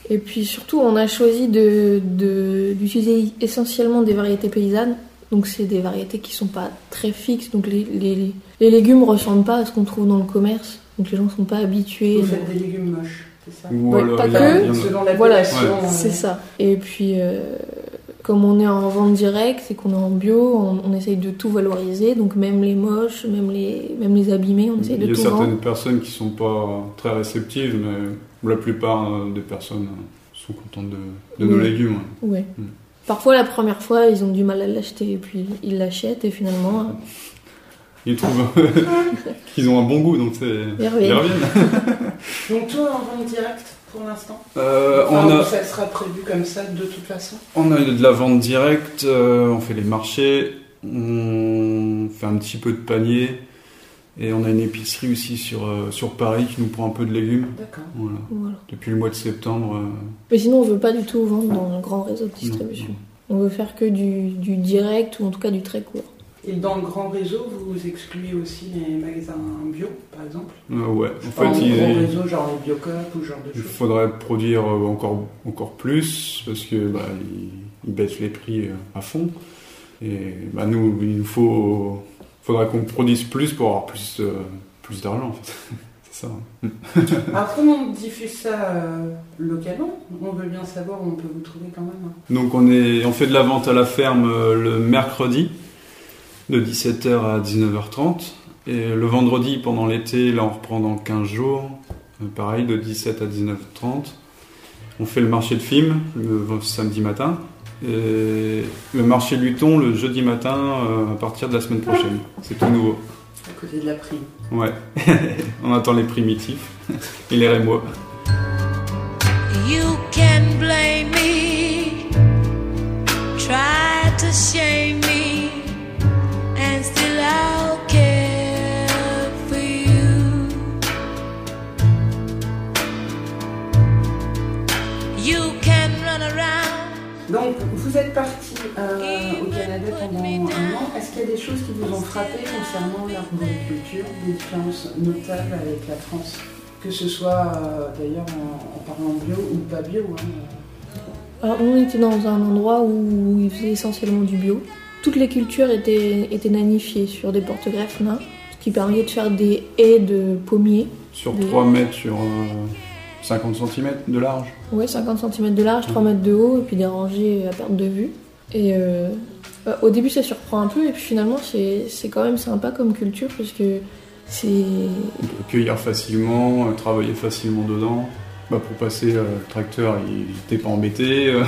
Et puis surtout, on a choisi de- de- d'utiliser essentiellement des variétés paysannes. Donc c'est des variétés qui sont pas très fixes. Donc les, les, les légumes ressemblent pas à ce qu'on trouve dans le commerce. Donc les gens sont pas habitués. Vous faites des légumes moches, c'est ça? Ou Ouais, alors, pas que. Selon Voilà, l'appellation. euh, c'est ça. Et puis, euh, comme on est en vente directe et qu'on est en bio, on, on essaye de tout valoriser. Donc même les moches, même les, même les abîmés, on essaye Il y de a tout certaines vendre. personnes qui sont pas très réceptives, mais la plupart euh, des personnes euh, sont contentes de, de nos Oui. légumes. Ouais. Mm. Parfois, la première fois, ils ont du mal à l'acheter et puis ils l'achètent et finalement, Ils trouvent qu'ils ont un bon goût, donc c'est Ils reviennent. ils reviennent. Donc toi en vente directe pour l'instant Euh, Enfin, on a- Ça sera prévu comme ça de toute façon On a de la vente directe, euh, on fait les marchés, on fait un petit peu de panier et on a une épicerie aussi sur, euh, sur Paris qui nous prend un peu de légumes. D'accord. Voilà. voilà. Depuis le mois de septembre. euh, Mais sinon, on veut pas du tout vendre dans un grand réseau de distribution. On veut faire que du, du direct ou en tout cas du très court. Et dans le grand réseau, vous excluez aussi les magasins bio, par exemple euh, ouais, en fait, le il, grand réseau, genre les Biocop ou ce genre de il choses. faudrait produire euh, encore, encore plus parce que bah, ils, ils baissent les prix euh, à fond. Et bah, nous, il nous faut, faudrait qu'on produise plus pour avoir plus, euh, plus d'argent en fait. C'est ça. hein. Alors comment on diffuse ça euh, localement On veut bien savoir où on peut vous trouver quand même. hein. Donc on, est, on fait de la vente à la ferme euh, le mercredi de 17h à 19h30 et le vendredi pendant l'été, là on reprend dans 15 jours, euh, pareil de 17 à 19h30. On fait le marché de film le samedi matin et le marché du thon le jeudi matin euh, à partir de la semaine prochaine. C'est tout nouveau. À côté de la prime. Ouais, on attend les primitifs et les rémois. You can blame me, try to shame Donc vous êtes parti euh, au Canada pendant un an. Est-ce qu'il y a des choses qui vous ont frappé concernant l'arboriculture, des différences notables avec la France? Que ce soit euh, d'ailleurs en, en parlant bio ou pas bio. hein. Alors, on était dans un endroit où ils faisaient essentiellement du bio. Toutes les cultures étaient, étaient nanifiées sur des porte-greffes nains, ce qui permettait de faire des haies de pommiers. Sur Des- 3 mètres sur euh, 50 cm de large. Ouais, 50 cm de large, 3 mètres de haut, et puis des rangées à perte de vue. Et euh, bah, au début, ça surprend un peu, et puis finalement, c'est quand même sympa comme culture, parce que c'est. On peut cueillir facilement, euh, travailler facilement dedans. Bah, pour passer, euh, le tracteur, il n'était pas embêté. euh.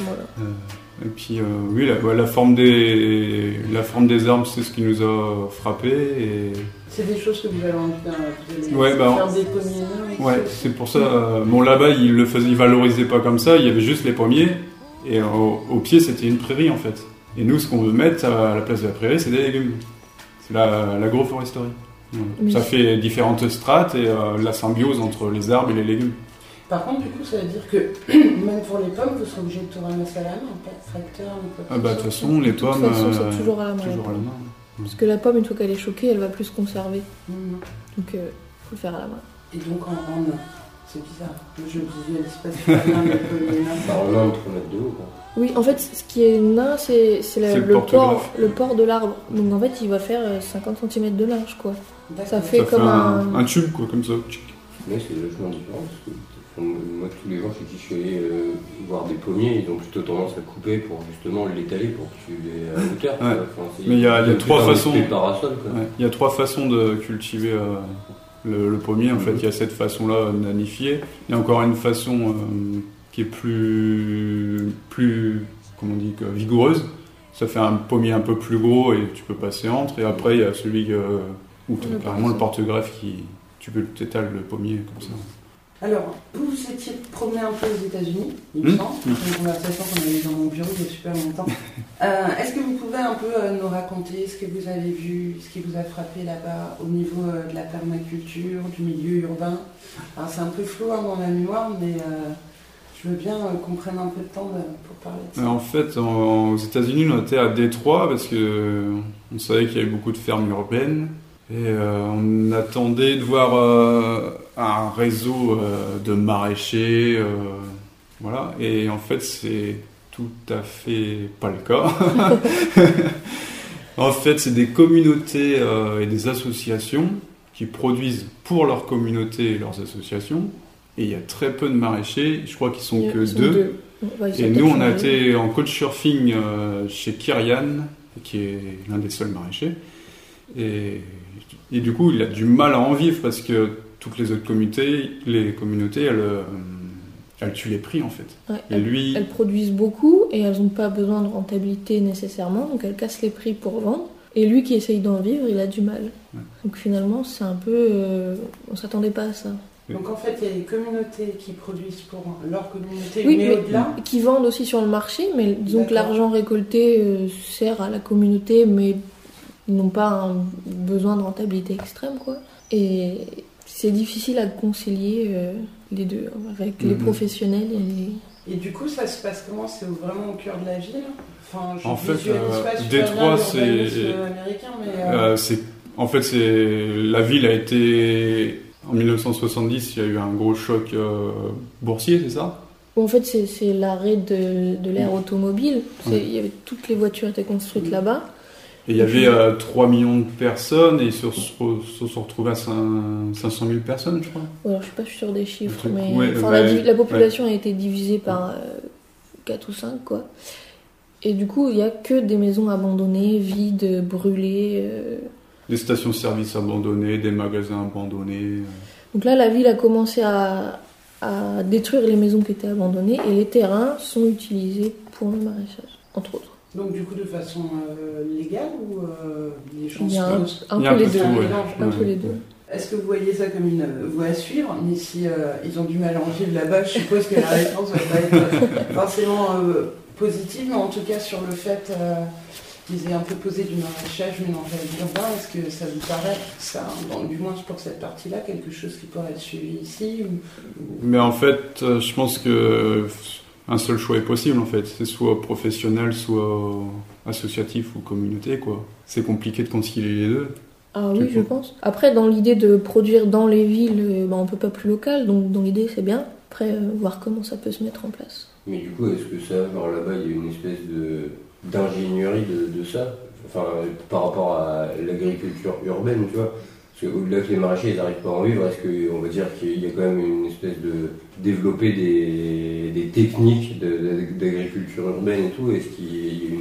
Voilà. Euh, et puis, euh, oui, la, la forme des, la forme des arbres, c'est ce qui nous a frappé. Et... C'est des choses que vous allez, en- vous allez Ouais, bah, faire des Ouais, c'est pour ça. euh, bon, là-bas, ils le faisaient, ils valorisaient pas comme ça. Il y avait juste les pommiers. Et au, au pied, c'était une prairie, en fait. Et nous, ce qu'on veut mettre à la place de la prairie, c'est des légumes. C'est la- l'agroforesterie. Voilà. Mais Ça fait différentes strates et euh, la symbiose entre les arbres et les légumes. Par contre, du coup, ça veut dire que même pour les pommes, vous serez obligé de tout ramasser à la main, pas de tracteur, que Ah bah, de ce toute façon, les De toute pommes. façon, c'est euh, toujours à la main. toujours à la main. Parce que la pomme, une fois qu'elle est choquée, elle va plus se conserver. Mhm. Donc, il faut le faire à la main. Et donc en, en main. C'est bizarre. Moi, Je visualise pas super bien le pommier nain. Bah, en Inde, 3 mètres de haut, quoi. Oui, en fait, ce qui est nain, c'est le port, le port de l'arbre. Donc en fait, il va faire euh, 50 cm de large, quoi. Ça fait Ça comme fait un... un, un tube, quoi, comme ça. Mais c'est différent que moi, tous les gens chez qui je suis allé euh, voir des pommiers, ils ont plutôt tendance à couper pour justement l'étaler pour que tu l'aies à hauteur. Ouais. Enfin, Mais il y a, il y a trois façons. Ouais. Il y a trois façons de cultiver euh, le, le pommier. En fait, il y a cette façon-là nanifiée. Il y a encore une façon euh, qui est plus, plus, comment on dit, que vigoureuse. Ça fait un pommier un peu plus gros et tu peux passer entre. Et après, il y a celui euh, où tu as carrément le porte- porte-greffe qui, tu peux t'étaler le pommier comme ça. Alors, vous vous étiez promené un peu aux États-Unis, il me Hmm. semble. Une conversation qu'on a eue dans mon bureau il y a super longtemps. Euh, Est-ce que vous pouvez un peu euh, nous raconter ce que vous avez vu, ce qui vous a frappé là-bas au niveau euh, de la permaculture, du milieu urbain? Alors, c'est un peu flou hein, dans ma mémoire, mais je veux bien qu'on prenne un peu de temps de- pour parler de ça. En fait, en- aux États-Unis, on était à Détroit parce que euh, on savait qu'il y avait beaucoup de fermes urbaines et on attendait de voir un réseau euh, de maraîchers, euh, voilà. Et en fait, c'est tout à fait pas le cas. en fait, c'est des communautés euh, et des associations qui produisent pour leur communauté et leurs associations. Et il y a très peu de maraîchers. Je crois qu'ils sont Ils que deux. Ouais, Et nous, on a été en coach surfing euh, chez Kyrian, qui est l'un des seuls maraîchers. Et, et du coup, il a du mal à en vivre parce que toutes les autres communautés, les communautés, elles, euh, elles tuent les prix en fait. Ouais, Et elles, lui, elles produisent beaucoup et elles n'ont pas besoin de rentabilité nécessairement, donc elles cassent les prix pour vendre. Et lui qui essaye d'en vivre, il a du mal. Donc finalement, c'est un peu. euh, on s'attendait pas à ça. Donc en fait, il y a des communautés qui produisent pour leur communauté, Oui, mais, mais au-delà. qui vendent aussi sur le marché, mais disons que l'argent récolté euh, sert à la communauté, mais ils n'ont pas un besoin de rentabilité extrême, quoi. Et c'est difficile à concilier euh, les deux, avec les Mhm. professionnels et les... Et du coup, ça se passe comment? C'est vraiment au cœur de la ville? Enfin, je En fait, euh, Détroit, c'est- euh, euh, en fait, c'est la ville a été en 1970, il y a eu un gros choc euh, boursier, c'est ça? En fait, c'est l'arrêt de, de l'ère automobile. C'est- Ouais. Il y avait, toutes les voitures étaient construites là-bas. Et il y avait euh, 3 millions de personnes et ils se, se sont retrouvés à 5 500 000 personnes, je crois. Alors, je suis pas sûre des chiffres, truc, mais ouais, bah, la, population a été divisée par 4 ou 5, quoi. Et du coup, il y a que des maisons abandonnées, vides, brûlées. euh. Des stations-service abandonnées, des magasins abandonnés. euh. Donc là, la ville a commencé à, à détruire les maisons qui étaient abandonnées et les terrains sont utilisés pour le maraîchage, entre autres. Donc du coup de façon euh, légale ou euh, les gens Il y a un, peu les deux. tout, ouais. Un peu Ouais. les deux. Est-ce que vous voyez ça comme une euh, voie à suivre? Mais si euh, ils ont du mal à en vivre là-bas, je suppose que la réponse va pas être forcément euh, positive, mais en tout cas sur le fait euh, qu'ils aient un peu posé du maraîchage mélangé avec l'urbain, est-ce que ça vous paraît, ça, bon, du moins pour cette partie-là, quelque chose qui pourrait être suivi ici ou- Mais en fait, euh, je pense que un seul choix est possible, en fait. C'est soit professionnel, soit associatif ou communauté, quoi. C'est compliqué de concilier les deux. Ah oui, je pense. Après, dans l'idée de produire dans les villes, bah, on peut pas plus local, donc dans l'idée, c'est bien. Après, euh, voir comment ça peut se mettre en place. Mais du coup, est-ce que ça, genre là-bas, il y a une espèce de d'ingénierie de, de ça? Enfin, par rapport à l'agriculture urbaine, tu vois Parce qu'au-delà que les maraîchers, ils n'arrivent pas à en vivre, est-ce qu'on va dire qu'il y a quand même une espèce de développer des, des techniques de- de- d'agriculture urbaine et tout Est-ce qu'il y a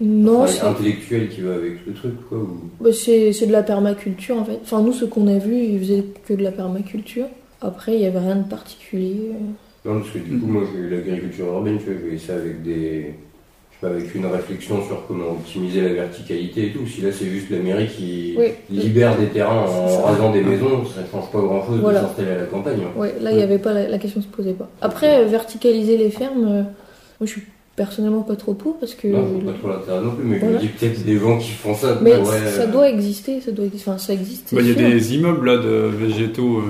une Non, travail c'est intellectuel qui va avec le truc, quoi ou... bah, c'est de la permaculture en fait. Enfin, nous, ce qu'on a vu, ils faisaient que de la permaculture. Après, il y avait rien de particulier. euh. Non, parce que du coup, moi, j'ai eu l'agriculture urbaine, tu vois, je voyais ça avec des. Je avec une réflexion sur comment optimiser la verticalité et tout. Si là, c'est juste la mairie qui Oui. libère des terrains en rasant des maisons, ça change pas grand chose Voilà. de s'installer à la campagne. Ouais, là, il y avait pas la, la question se posait pas. Après, verticaliser les fermes, euh, moi, je suis personnellement pas trop pour parce que. Non, je vois pas trop l'intérêt non plus, mais je Voilà. me dis peut-être des gens qui font ça Mais ça euh, doit exister, ça doit exister. Enfin, ça existe. Bah, Il y a des immeubles là de végétaux, euh,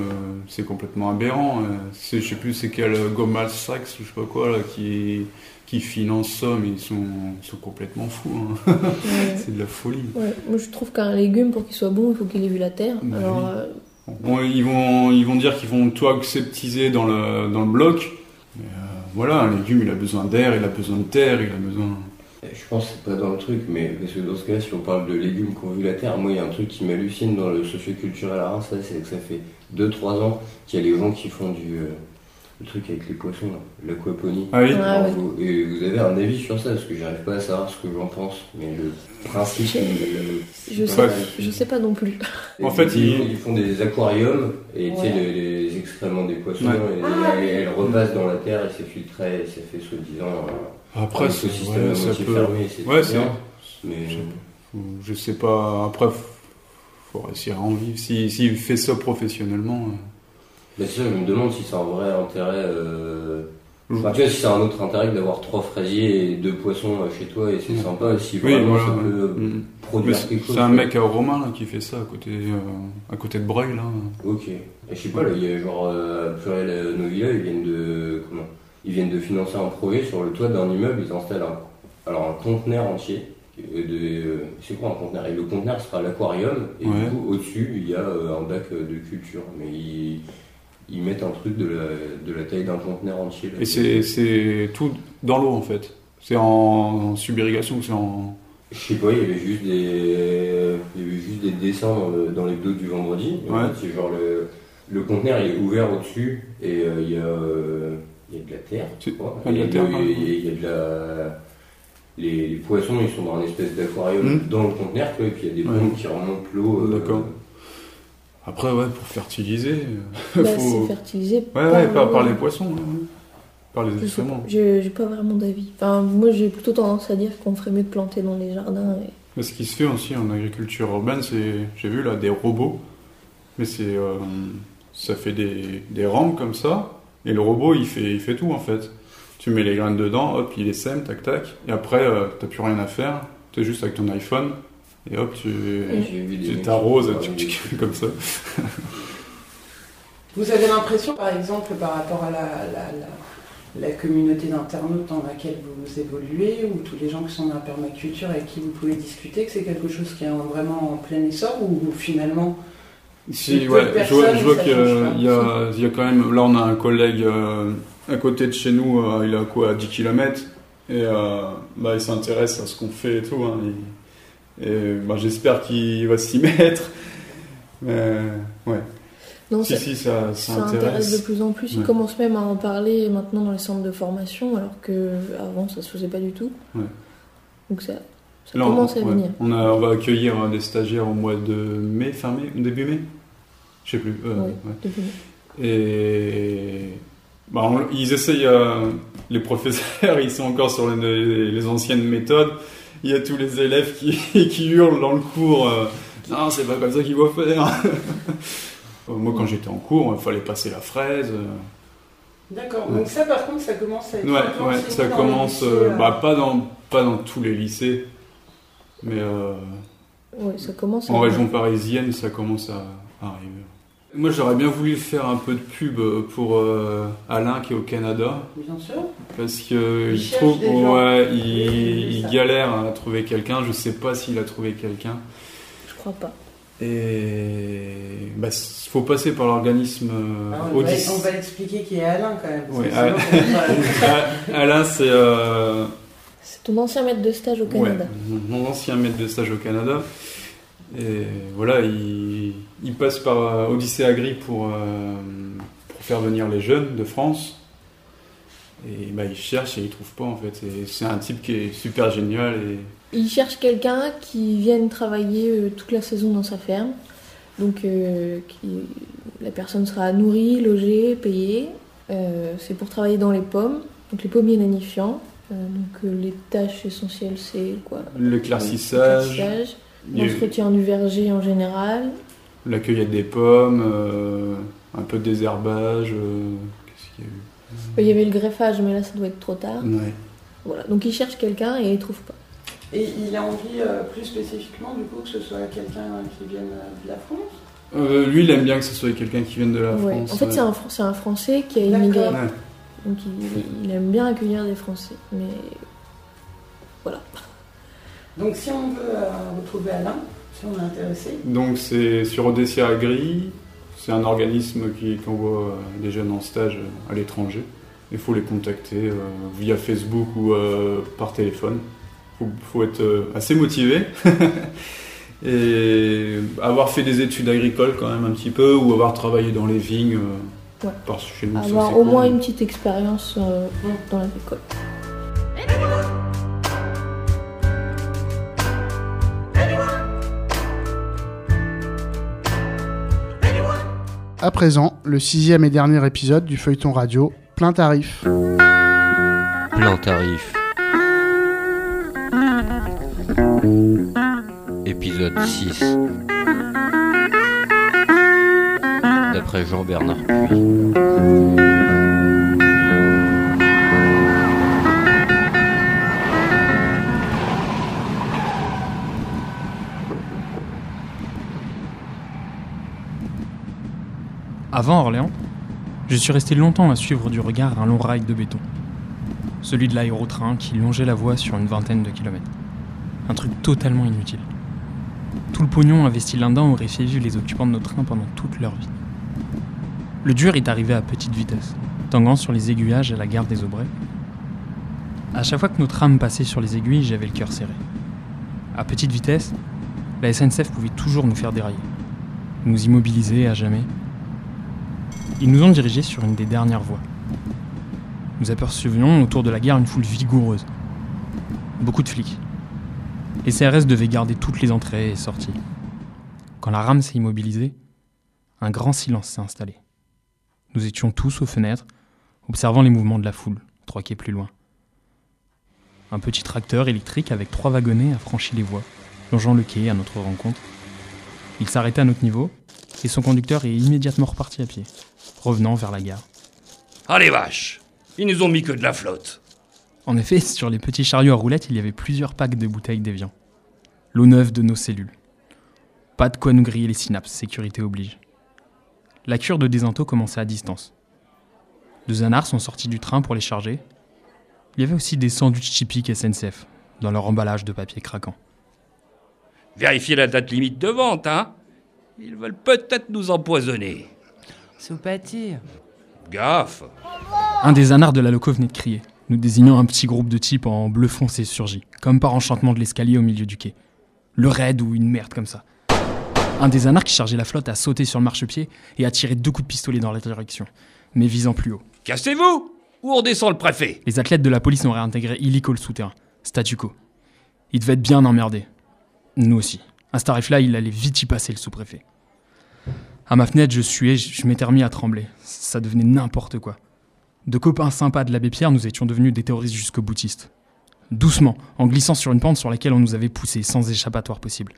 c'est complètement aberrant. euh. Je sais plus c'est quel Goldman Sachs ou je sais pas quoi là, qui, qui finance ça, mais ils sont, ils sont complètement fous. hein. c'est de la folie. Ouais, moi je trouve qu'un légume, pour qu'il soit bon, il faut qu'il ait vu la terre. Bah Alors, oui. euh, Bon, ils, vont, ils vont dire qu'ils vont tout acceptiser dans le, dans le bloc. Mais euh, voilà, un légume, il a besoin d'air, il a besoin de terre, il a besoin. Je pense que c'est pas dans le truc, mais parce que dans ce cas-là, si on parle de légumes qui ont vu la terre, moi il y a un truc qui m'hallucine dans le socioculturel à Reims, ça, c'est que ça fait 2-3 ans qu'il y a les gens qui font du. euh, le truc avec les poissons, l'aquaponie. Ah oui. Vous- Et vous avez un avis sur ça, parce que j'arrive pas à savoir ce que j'en pense, mais le principe. Il- je, il- sais, je sais pas non plus. Et En fait, ils, ils- ils font des aquariums et tu sais, Ouais. les, les excréments des poissons, Ouais. et, Ah, et elles repassent dans la terre et c'est filtré et ça fait soi-disant un- Après, c'est- ouais, ça peut- fermé. C'est Ouais, c'est-. Mais Je sais pas. Après, faut- faut réussir à en vivre. S'il s'il fait ça professionnellement. euh, Mais c'est ça, je me demande si c'est un vrai intérêt. Euh... Enfin, tu vois, si c'est un autre intérêt que d'avoir trois fraisiers et deux poissons euh, chez toi et c'est sympa, et si Oui, vraiment voilà, ça peut Mm. produire Mais c'est- quelque chose. C'est un mec à Romain là, qui fait ça à côté, euh, à côté de Breuil là. Ok. Et je sais pas, là, il y a genre euh, à Pluriel euh, Novilla, ils viennent de. Comment Ils viennent de financer un projet sur le toit d'un immeuble, ils installent un, alors un conteneur entier. euh, De, euh, c'est quoi un conteneur? Et le conteneur sera l'aquarium, et Ouais. du coup, au-dessus, il y a euh, un bac euh, de culture. Mais ils, ils mettent un truc de la, de la taille d'un conteneur entier. là. Et c'est tout dans l'eau en fait. C'est en, en subirrigation ou c'est en. Je sais pas, il y avait juste des, il y avait juste des dessins dans, le- dans les dos du vendredi. En fait, c'est genre le, le conteneur il est ouvert au-dessus et euh, il y a, euh, il y a de la terre. Quoi. de la Et terre, le- pardon. et il y a de la, les, les poissons ils sont dans un espèce d'aquarium Hmm. dans le conteneur, et puis il y a des Ouais. pompes qui remontent l'eau. euh, D'accord. Après, ouais, pour fertiliser. euh, Bah, faut- C'est fertilisé. Ouais, ouais, par, par les poissons. ouais, ouais. Par les Je excréments. pas, J'ai j'ai pas vraiment d'avis. Enfin, moi j'ai plutôt tendance à dire qu'on ferait mieux de planter dans les jardins. et- Mais ce qui se fait aussi en agriculture urbaine, c'est, j'ai vu là, des robots. Mais c'est, euh, ça fait des, des rampes comme ça. Et le robot, il fait, il fait tout en fait. Tu mets les graines dedans, hop, il les sème, tac tac. Et après, euh, t'as plus rien à faire. T'es juste avec ton iPhone. Et hop, tu, tu t'arroses, tchic, tchic, comme ça. Vous avez l'impression, par exemple, par rapport à la, la- la- la communauté d'internautes dans laquelle vous évoluez, ou tous les gens qui sont dans la permaculture et avec qui vous pouvez discuter, que c'est quelque chose qui est en- vraiment en plein essor, ou finalement... Si, ouais, je vois, je qu'il y, y y a quand même. Là, on a un collègue euh, à côté de chez nous, euh, il a quoi, à 10 km Et euh, bah, il s'intéresse à ce qu'on fait et tout. hein, il- et bah, j'espère qu'il va s'y mettre. Ouais. Non, si, ça- si, ça, ça, Ça intéresse intéresse. de plus en plus. Ils Ouais. commencent même à en parler maintenant dans les centres de formation, alors que avant ça se faisait pas du tout. Ouais. Donc ça, ça Là, on- commence à venir. On, a, on va accueillir euh, des stagiaires au mois de mai, fin mai, début mai? Je sais plus. euh, début mai. Et bah, on- ils essayent, euh, les professeurs, ils sont encore sur les, les anciennes méthodes. Il y a tous les élèves qui, qui hurlent dans le cours. euh, non, c'est pas comme ça qu'il faut faire. Moi, quand j'étais en cours, il fallait passer la fraise. euh. D'accord, Ouais. donc ça par contre, ça commence à être... Ouais, ça dans commence, lycées, euh, euh, bah, pas, dans, pas dans tous les lycées, mais euh, Ouais, ça commence à en région parisienne, ça commence à arriver. Moi, j'aurais bien voulu faire un peu de pub pour euh, Alain qui est au Canada. Bien sûr. Parce que Il trouve, des gens. ouais, Oui, il, galère à trouver quelqu'un. Je sais pas s'il a trouvé quelqu'un. Je crois pas. Et bah, il faut passer par l'organisme euh, Ah, on, va, va expliquer qui est Alain quand même. Ouais, Alain, va- c'est euh, C'est ton ancien maître de stage au Canada. Ouais, mon ancien maître de stage au Canada. Et voilà, il, il passe par euh, Odyssée Agri pour, euh, pour faire venir les jeunes de France. Et bah, il cherche et il trouve pas en fait. C'est un type qui est super génial. Et Il cherche quelqu'un qui vienne travailler euh, toute la saison dans sa ferme. Donc euh, qui, la personne sera nourrie, logée, payée. C'est pour travailler dans les pommes, donc les pommiers nanifiants. Donc les tâches essentielles, c'est quoi? L'éclaircissage. L'entretien du verger en général. la cueillette des pommes, euh, un peu de désherbage. euh, Qu'est-ce qu'il y a eu Il y avait le greffage, mais là ça doit être trop tard. Ouais. Voilà, donc il cherche quelqu'un et il trouve pas. Et il a envie euh, plus spécifiquement du coup que ce soit quelqu'un qui vienne de la France? Euh, lui, il aime bien que ce soit quelqu'un qui vienne de la Ouais. France. En fait, ouais. c'est un, Français qui a immigré. Ouais. Donc il, il aime bien accueillir des Français. Mais voilà. Donc si on veut euh, retrouver Alain, si on est intéressé. Donc c'est sur Odessia Agri, c'est un organisme qui, qui envoie euh, des jeunes en stage euh, à l'étranger. Il faut les contacter euh, via Facebook ou euh, par téléphone. Il faut, faut être euh, assez motivé et avoir fait des études agricoles quand même un petit peu ou avoir travaillé dans les vignes. euh, Ouais. parce que chez nous, Avoir au cool. moins une petite expérience euh, dans l'agricole. À présent, le sixième et dernier épisode du feuilleton radio Plein Tarif. Plein tarif. Épisode 6. D'après Jean-Bernard Puy. Avant Orléans, je suis resté longtemps à suivre du regard un long rail de béton. Celui de l'aérotrain qui longeait la voie sur une vingtaine de kilomètres. Un truc totalement inutile. Tout le pognon investi là-dedans aurait fait vivre les occupants de nos trains pendant toute leur vie. Le dur est arrivé à petite vitesse, tanguant sur les aiguillages à la gare des Aubrais. À chaque fois que nos trams passaient sur les aiguilles, j'avais le cœur serré. À petite vitesse, la SNCF pouvait toujours nous faire dérailler, nous immobiliser à jamais. Ils nous ont dirigés sur une des dernières voies. Nous apercevions autour de la gare une foule vigoureuse. Beaucoup de flics. Les CRS devaient garder toutes les entrées et sorties. Quand la rame s'est immobilisée, un grand silence s'est installé. Nous étions tous aux fenêtres, observant les mouvements de la foule, trois quais plus loin. Un petit tracteur électrique avec trois wagonnets a franchi les voies, longeant le quai à notre rencontre. Il s'arrêtait à notre niveau, et son conducteur est immédiatement reparti à pied, revenant vers la gare. Ah les vaches Ils nous ont mis que de la flotte. En effet, sur les petits chariots à roulettes, il y avait plusieurs packs de bouteilles d'Evian. L'eau neuve de nos cellules. Pas de quoi nous griller les synapses, sécurité oblige. La cure de désinto commençait à distance. Deux anards sont sortis du train pour les charger. Il y avait aussi des sandwichs typiques SNCF, dans leur emballage de papier craquant. Vérifiez la date limite de vente, hein Ils veulent peut-être nous empoisonner. Soupatir. Gaffe Un des anards de la loco venait de crier, nous désignant un petit groupe de types en bleu foncé surgit, comme par enchantement de l'escalier au milieu du quai. Le raid ou une merde comme ça. Un des anards qui chargeait la flotte a sauté sur le marchepied et a tiré deux coups de pistolet dans la direction, mais visant plus haut. Cassez-vous Ou on descend le préfet Les athlètes de la police ont réintégré illico le souterrain, statu quo. Il devait être bien emmerdé. Nous aussi. À ce tarif-là, il allait vite y passer le sous-préfet. À ma fenêtre, je suais, je m'étais remis à trembler. Ça devenait n'importe quoi. De copains sympas de l'abbé Pierre, nous étions devenus des terroristes jusqu'au boutistes. Doucement, en glissant sur une pente sur laquelle on nous avait poussés, sans échappatoire possible.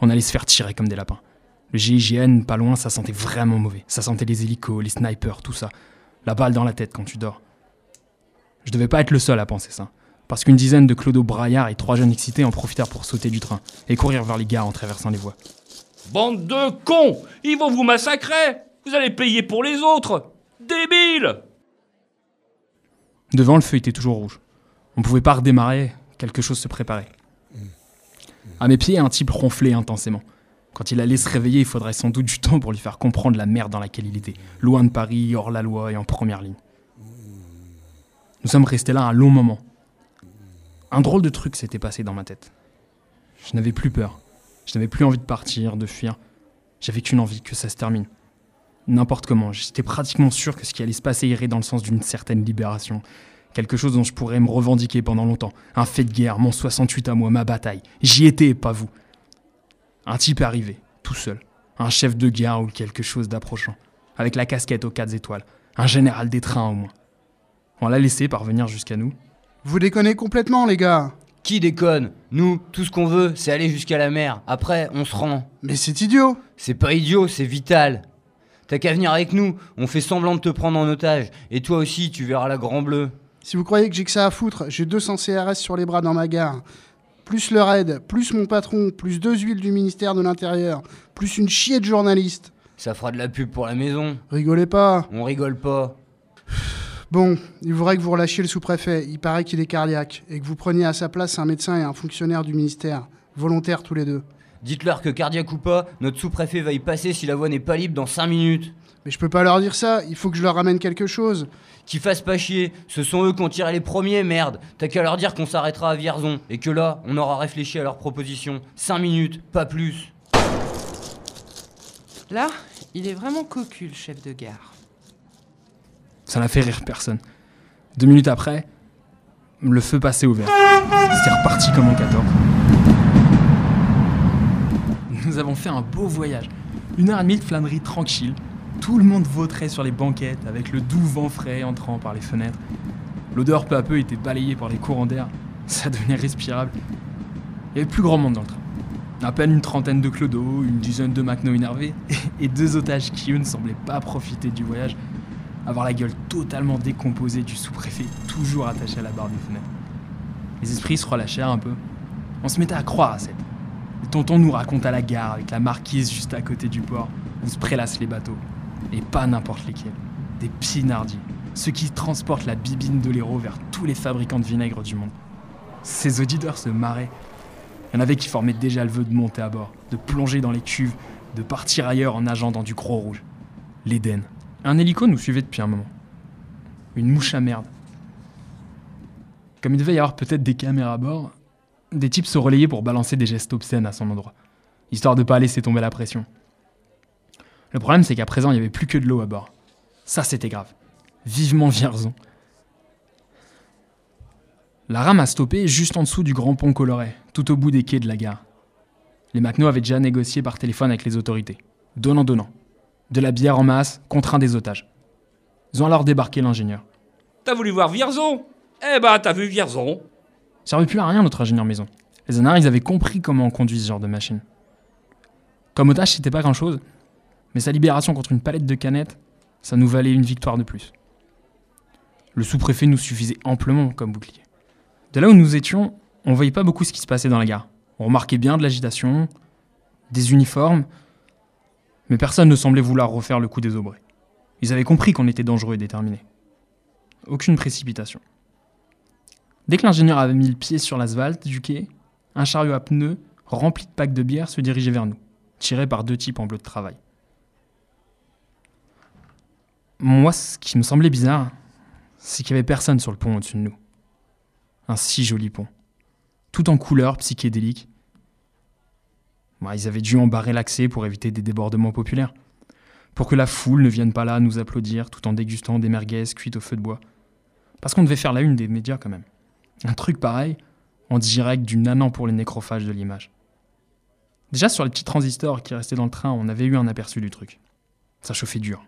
On allait se faire tirer comme des lapins. Le GIGN, pas loin, ça sentait vraiment mauvais. Ça sentait les hélicos, les snipers, tout ça. La balle dans la tête quand tu dors. Je devais pas être le seul à penser ça. Parce qu'une dizaine de clodos braillards et trois jeunes excités en profitèrent pour sauter du train et courir vers les gares en traversant les voies. Bande de cons Ils vont vous massacrer Vous allez payer pour les autres Débiles Devant, le feu était toujours rouge. On pouvait pas redémarrer, quelque chose se préparait. À mes pieds, un type ronflait intensément. Quand il allait se réveiller, il faudrait sans doute du temps pour lui faire comprendre la merde dans laquelle il était, loin de Paris, hors la loi et en première ligne. Nous sommes restés là un long moment. Un drôle de truc s'était passé dans ma tête. Je n'avais plus peur. Je n'avais plus envie de partir, de fuir. J'avais qu'une envie, que ça se termine. N'importe comment, j'étais pratiquement sûr que ce qui allait se passer irait dans le sens d'une certaine libération. Quelque chose dont je pourrais me revendiquer pendant longtemps. Un fait de guerre, mon 68 à moi, ma bataille. J'y étais, pas vous. Un type arrivé, tout seul. Un chef de gare ou quelque chose d'approchant. Avec la casquette aux quatre étoiles. Un général des trains au moins. On l'a laissé parvenir jusqu'à nous. Vous déconnez complètement, les gars. Qui déconne Nous, tout ce qu'on veut, c'est aller jusqu'à la mer. Après, on se rend. Mais c'est idiot C'est pas idiot, c'est vital. T'as qu'à venir avec nous, on fait semblant de te prendre en otage. Et toi aussi, tu verras la Grand Bleu. Si vous croyez que j'ai que ça à foutre, j'ai 200 CRS sur les bras dans ma gare. plus le raid, plus mon patron, plus deux huiles du ministère de l'Intérieur, plus une chier de journalistes. Ça fera de la pub pour la maison. Rigolez pas. On rigole pas. Bon, il faudrait que vous relâchiez le sous-préfet. Il paraît qu'il est cardiaque. Et que vous preniez à sa place un médecin et un fonctionnaire du ministère. Volontaires tous les deux. Dites-leur que cardiaque ou pas, notre sous-préfet va y passer si la voie n'est pas libre dans 5 minutes. Mais je peux pas leur dire ça. Il faut que je leur ramène quelque chose. Qu'ils fassent pas chier. Ce sont eux qui ont tiré les premiers, merde. T'as qu'à leur dire qu'on s'arrêtera à Vierzon. Et que là, on aura réfléchi à leur proposition. 5 minutes, pas plus. Là, il est vraiment cocu, le chef de gare. Ça n'a fait rire personne. Deux minutes après, le feu passait au vert. C'était reparti comme en 14. Nous avons fait un beau voyage. Une heure et demie de flânerie tranquille. Tout le monde vautrait sur les banquettes avec le doux vent frais entrant par les fenêtres. L'odeur peu à peu était balayée par les courants d'air. Ça devenait respirable. Il y avait plus grand monde dans le train. À peine une trentaine de clodos, une dizaine de macnos énervés et deux otages qui, eux, ne semblaient pas profiter du voyage, avoir la gueule totalement décomposée du sous-préfet, toujours attaché à la barre des fenêtres. Les esprits se relâchèrent un peu. On se mettait à croire à cette. Le tonton nous raconte à la gare, avec la marquise juste à côté du port, où se prélassent les bateaux. Et pas n'importe lesquels. Des pinardiers. Ceux qui transportent la bibine de l'héros vers tous les fabricants de vinaigre du monde. Ces auditeurs se marraient. Il y en avait qui formaient déjà le vœu de monter à bord, de plonger dans les cuves, de partir ailleurs en nageant dans du gros rouge. L'Éden. Un hélico nous suivait depuis un moment. Une mouche à merde. Comme il devait y avoir peut-être des caméras à bord, des types se relayaient pour balancer des gestes obscènes à son endroit, histoire de pas laisser tomber la pression. Le problème, c'est qu'à présent, il n'y avait plus que de l'eau à bord. Ça, c'était grave. Vivement Vierzon. La rame a stoppé juste en dessous du grand pont coloré, tout au bout des quais de la gare. Les Macno avaient déjà négocié par téléphone avec les autorités, donnant-donnant. De la bière en masse contre un des otages. Ils ont alors débarqué l'ingénieur. T'as voulu voir Vierzon? Eh bah, t'as vu Vierzon Ça servait plus à rien notre ingénieur maison. Les anards, ils avaient compris comment on conduit ce genre de machine. Comme otage, c'était pas grand-chose, mais sa libération contre une palette de canettes, ça nous valait une victoire de plus. Le sous-préfet nous suffisait amplement comme bouclier. De là où nous étions, on voyait pas beaucoup ce qui se passait dans la gare. On remarquait bien de l'agitation, des uniformes, mais personne ne semblait vouloir refaire le coup des aubrets. Ils avaient compris qu'on était dangereux et déterminés. Aucune précipitation. Dès que l'ingénieur avait mis le pied sur l'asphalte du quai, un chariot à pneus rempli de packs de bière se dirigeait vers nous, tiré par deux types en bleu de travail. Moi, ce qui me semblait bizarre, c'est qu'il n'y avait personne sur le pont au-dessus de nous. Un si joli pont. Tout en couleur psychédélique. Ils avaient dû embarrer l'accès pour éviter des débordements populaires. Pour que la foule ne vienne pas là nous applaudir tout en dégustant des merguez cuites au feu de bois. Parce qu'on devait faire la une des médias quand même. Un truc pareil, en direct du nanan pour les nécrophages de l'image. Déjà sur les petits transistors qui restaient dans le train, on avait eu un aperçu du truc. Ça chauffait dur.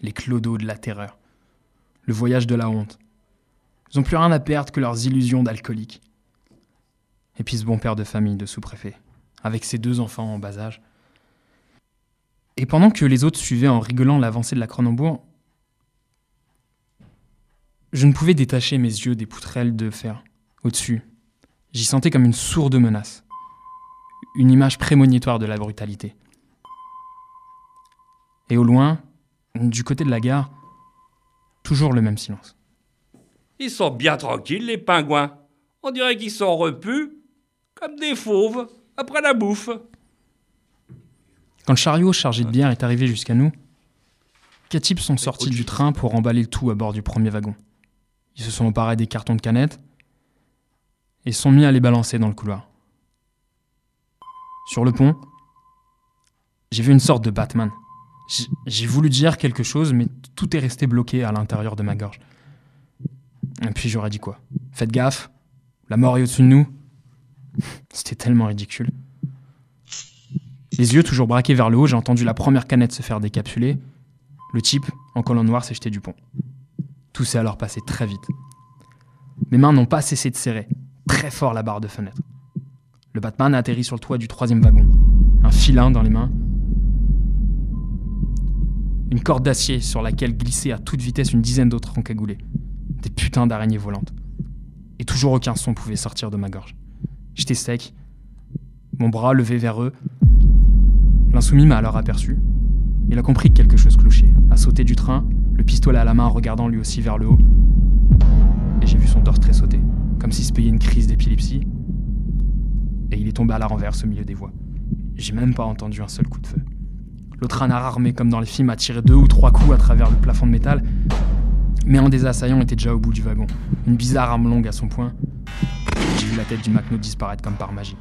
Les clodos de la terreur. Le voyage de la honte. Ils n'ont plus rien à perdre que leurs illusions d'alcooliques. Et puis ce bon père de famille de sous-préfet, avec ses deux enfants en bas âge. Et pendant que les autres suivaient en rigolant l'avancée de la Cronenbourg, je ne pouvais détacher mes yeux des poutrelles de fer au-dessus. J'y sentais comme une sourde menace, une image prémonitoire de la brutalité. Et au loin, du côté de la gare, toujours le même silence. Ils sont bien tranquilles, les pingouins. On dirait qu'ils sont repus comme des fauves après la bouffe. Quand le chariot chargé de bière est arrivé jusqu'à nous, quatre types sont sortis du train pour emballer le tout à bord du premier wagon. Ils se sont emparés des cartons de canettes et sont mis à les balancer dans le couloir. Sur le pont, j'ai vu une sorte de Batman. J'ai voulu dire quelque chose, mais tout est resté bloqué à l'intérieur de ma gorge. Et puis j'aurais dit quoi? Faites gaffe, la mort est au-dessus de nous. C'était tellement ridicule. Les yeux toujours braqués vers le haut, j'ai entendu la première canette se faire décapsuler. Le type, en collant noir, s'est jeté du pont. Tout s'est alors passé très vite. Mes mains n'ont pas cessé de serrer, très fort la barre de fenêtre. Le Batman a atterri sur le toit du troisième wagon, un filin dans les mains, une corde d'acier sur laquelle glissaient à toute vitesse une dizaine d'autres encagoulés, des putains d'araignées volantes. Et toujours aucun son pouvait sortir de ma gorge. J'étais sec, mon bras levé vers eux. L'insoumis m'a alors aperçu. Il a compris que quelque chose clochait, a sauté du train, le pistolet à la main regardant lui aussi vers le haut. Et j'ai vu son torse tressauter, comme s'il se payait une crise d'épilepsie. Et il est tombé à la renverse au milieu des voies. J'ai même pas entendu un seul coup de feu. L'autre âne armé comme dans les films a tiré deux ou trois coups à travers le plafond de métal, mais un des assaillants était déjà au bout du wagon, une bizarre arme longue à son poing. J'ai vu la tête du Macno disparaître comme par magie.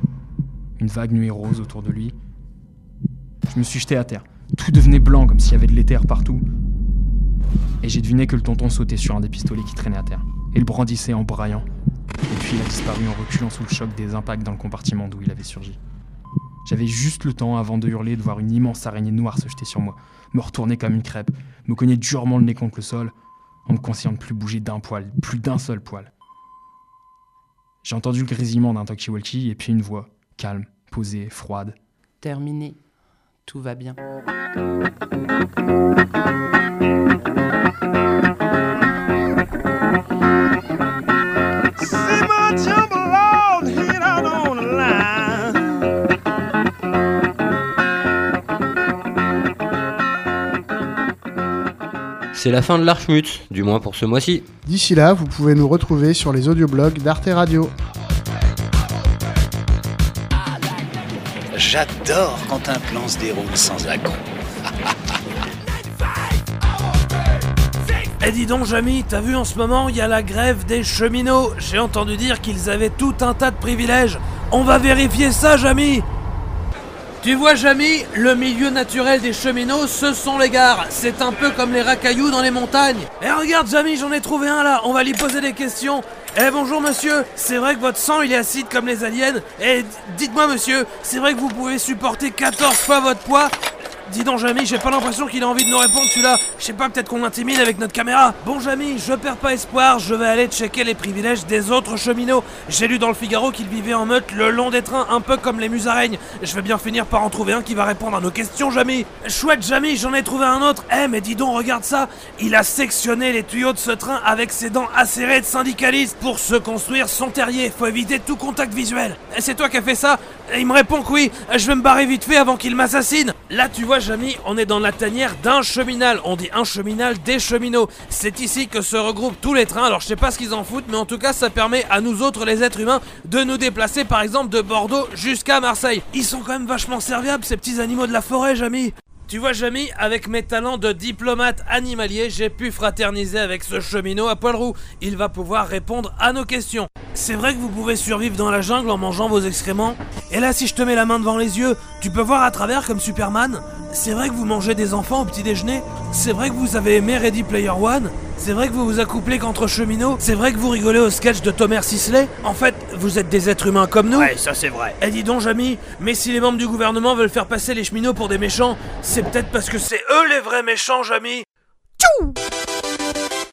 Une vague nuée rose autour de lui. Je me suis jeté à terre. Tout devenait blanc comme s'il y avait de l'éther partout. Et j'ai deviné que le tonton sautait sur un des pistolets qui traînait à terre le brandissait en braillant. Et puis il a disparu en reculant sous le choc des impacts dans le compartiment d'où il avait surgi. J'avais juste le temps avant de hurler de voir une immense araignée noire se jeter sur moi, me retourner comme une crêpe, me cogner durement le nez contre le sol, en me conscient de plus bouger d'un poil, plus d'un seul poil. J'ai entendu le grésillement d'un talkie-walkie et puis une voix, calme, posée, froide. Terminé. Tout va bien. C'est la fin de l'Archmut, du moins pour ce mois-ci. D'ici là, vous pouvez nous retrouver sur les audioblogs d'Arte Radio. J'adore quand un plan se déroule sans accroc. Eh dis donc Jamy, t'as vu en ce moment, il y a la grève des cheminots. J'ai entendu dire qu'ils avaient tout un tas de privilèges. On va vérifier ça Jamy tu vois, Jamy, le milieu naturel des cheminots, ce sont les gares. C'est un peu comme les racailloux dans les montagnes. Eh regarde, Jamy, j'en ai trouvé un là. On va lui poser des questions. Eh bonjour monsieur, c'est vrai que votre sang il est acide comme les aliens Eh dites-moi monsieur, c'est vrai que vous pouvez supporter 14 fois votre poids Dis donc Jamy, j'ai pas l'impression qu'il a envie de nous répondre celui-là. Je sais pas, peut-être qu'on l'intimide avec notre caméra. Bon Jamy, je perds pas espoir, je vais aller checker les privilèges des autres cheminots. J'ai lu dans le Figaro qu'ils vivaient en meute le long des trains, un peu comme les musaraignes. Je vais bien finir par en trouver un qui va répondre à nos questions Jamy. Chouette Jamy, j'en ai trouvé un autre. Eh mais dis donc, regarde ça. Il a sectionné les tuyaux de ce train avec ses dents acérées de syndicaliste pour se construire son terrier. Faut éviter tout contact visuel. Et c'est toi qui as fait ça? Et il me répond que oui. Je vais me barrer vite fait avant qu'il m'assassine. Là, tu vois, Jamy, on est dans la tanière d'un cheminal. On dit un cheminal des cheminots. C'est ici que se regroupent tous les trains. Alors, je sais pas ce qu'ils en foutent, mais en tout cas, ça permet à nous autres, les êtres humains, de nous déplacer, par exemple, de Bordeaux jusqu'à Marseille. Ils sont quand même vachement serviables, ces petits animaux de la forêt, Jamy. Tu vois, Jamy, avec mes talents de diplomate animalier, j'ai pu fraterniser avec ce cheminot à poil roux. Il va pouvoir répondre à nos questions. C'est vrai que vous pouvez survivre dans la jungle en mangeant vos excréments. Et là, si je te mets la main devant les yeux, tu peux voir à travers comme Superman. C'est vrai que vous mangez des enfants au petit déjeuner. C'est vrai que vous avez aimé Ready Player One. C'est vrai que vous vous accouplez qu'entre cheminots C'est vrai que vous rigolez au sketch de Thomas Sisley. En fait, vous êtes des êtres humains comme nous. Ouais, ça c'est vrai. eh dis donc, Jamy, mais si les membres du gouvernement veulent faire passer les cheminots pour des méchants, c'est peut-être parce que c'est eux les vrais méchants, Jamy. Tchou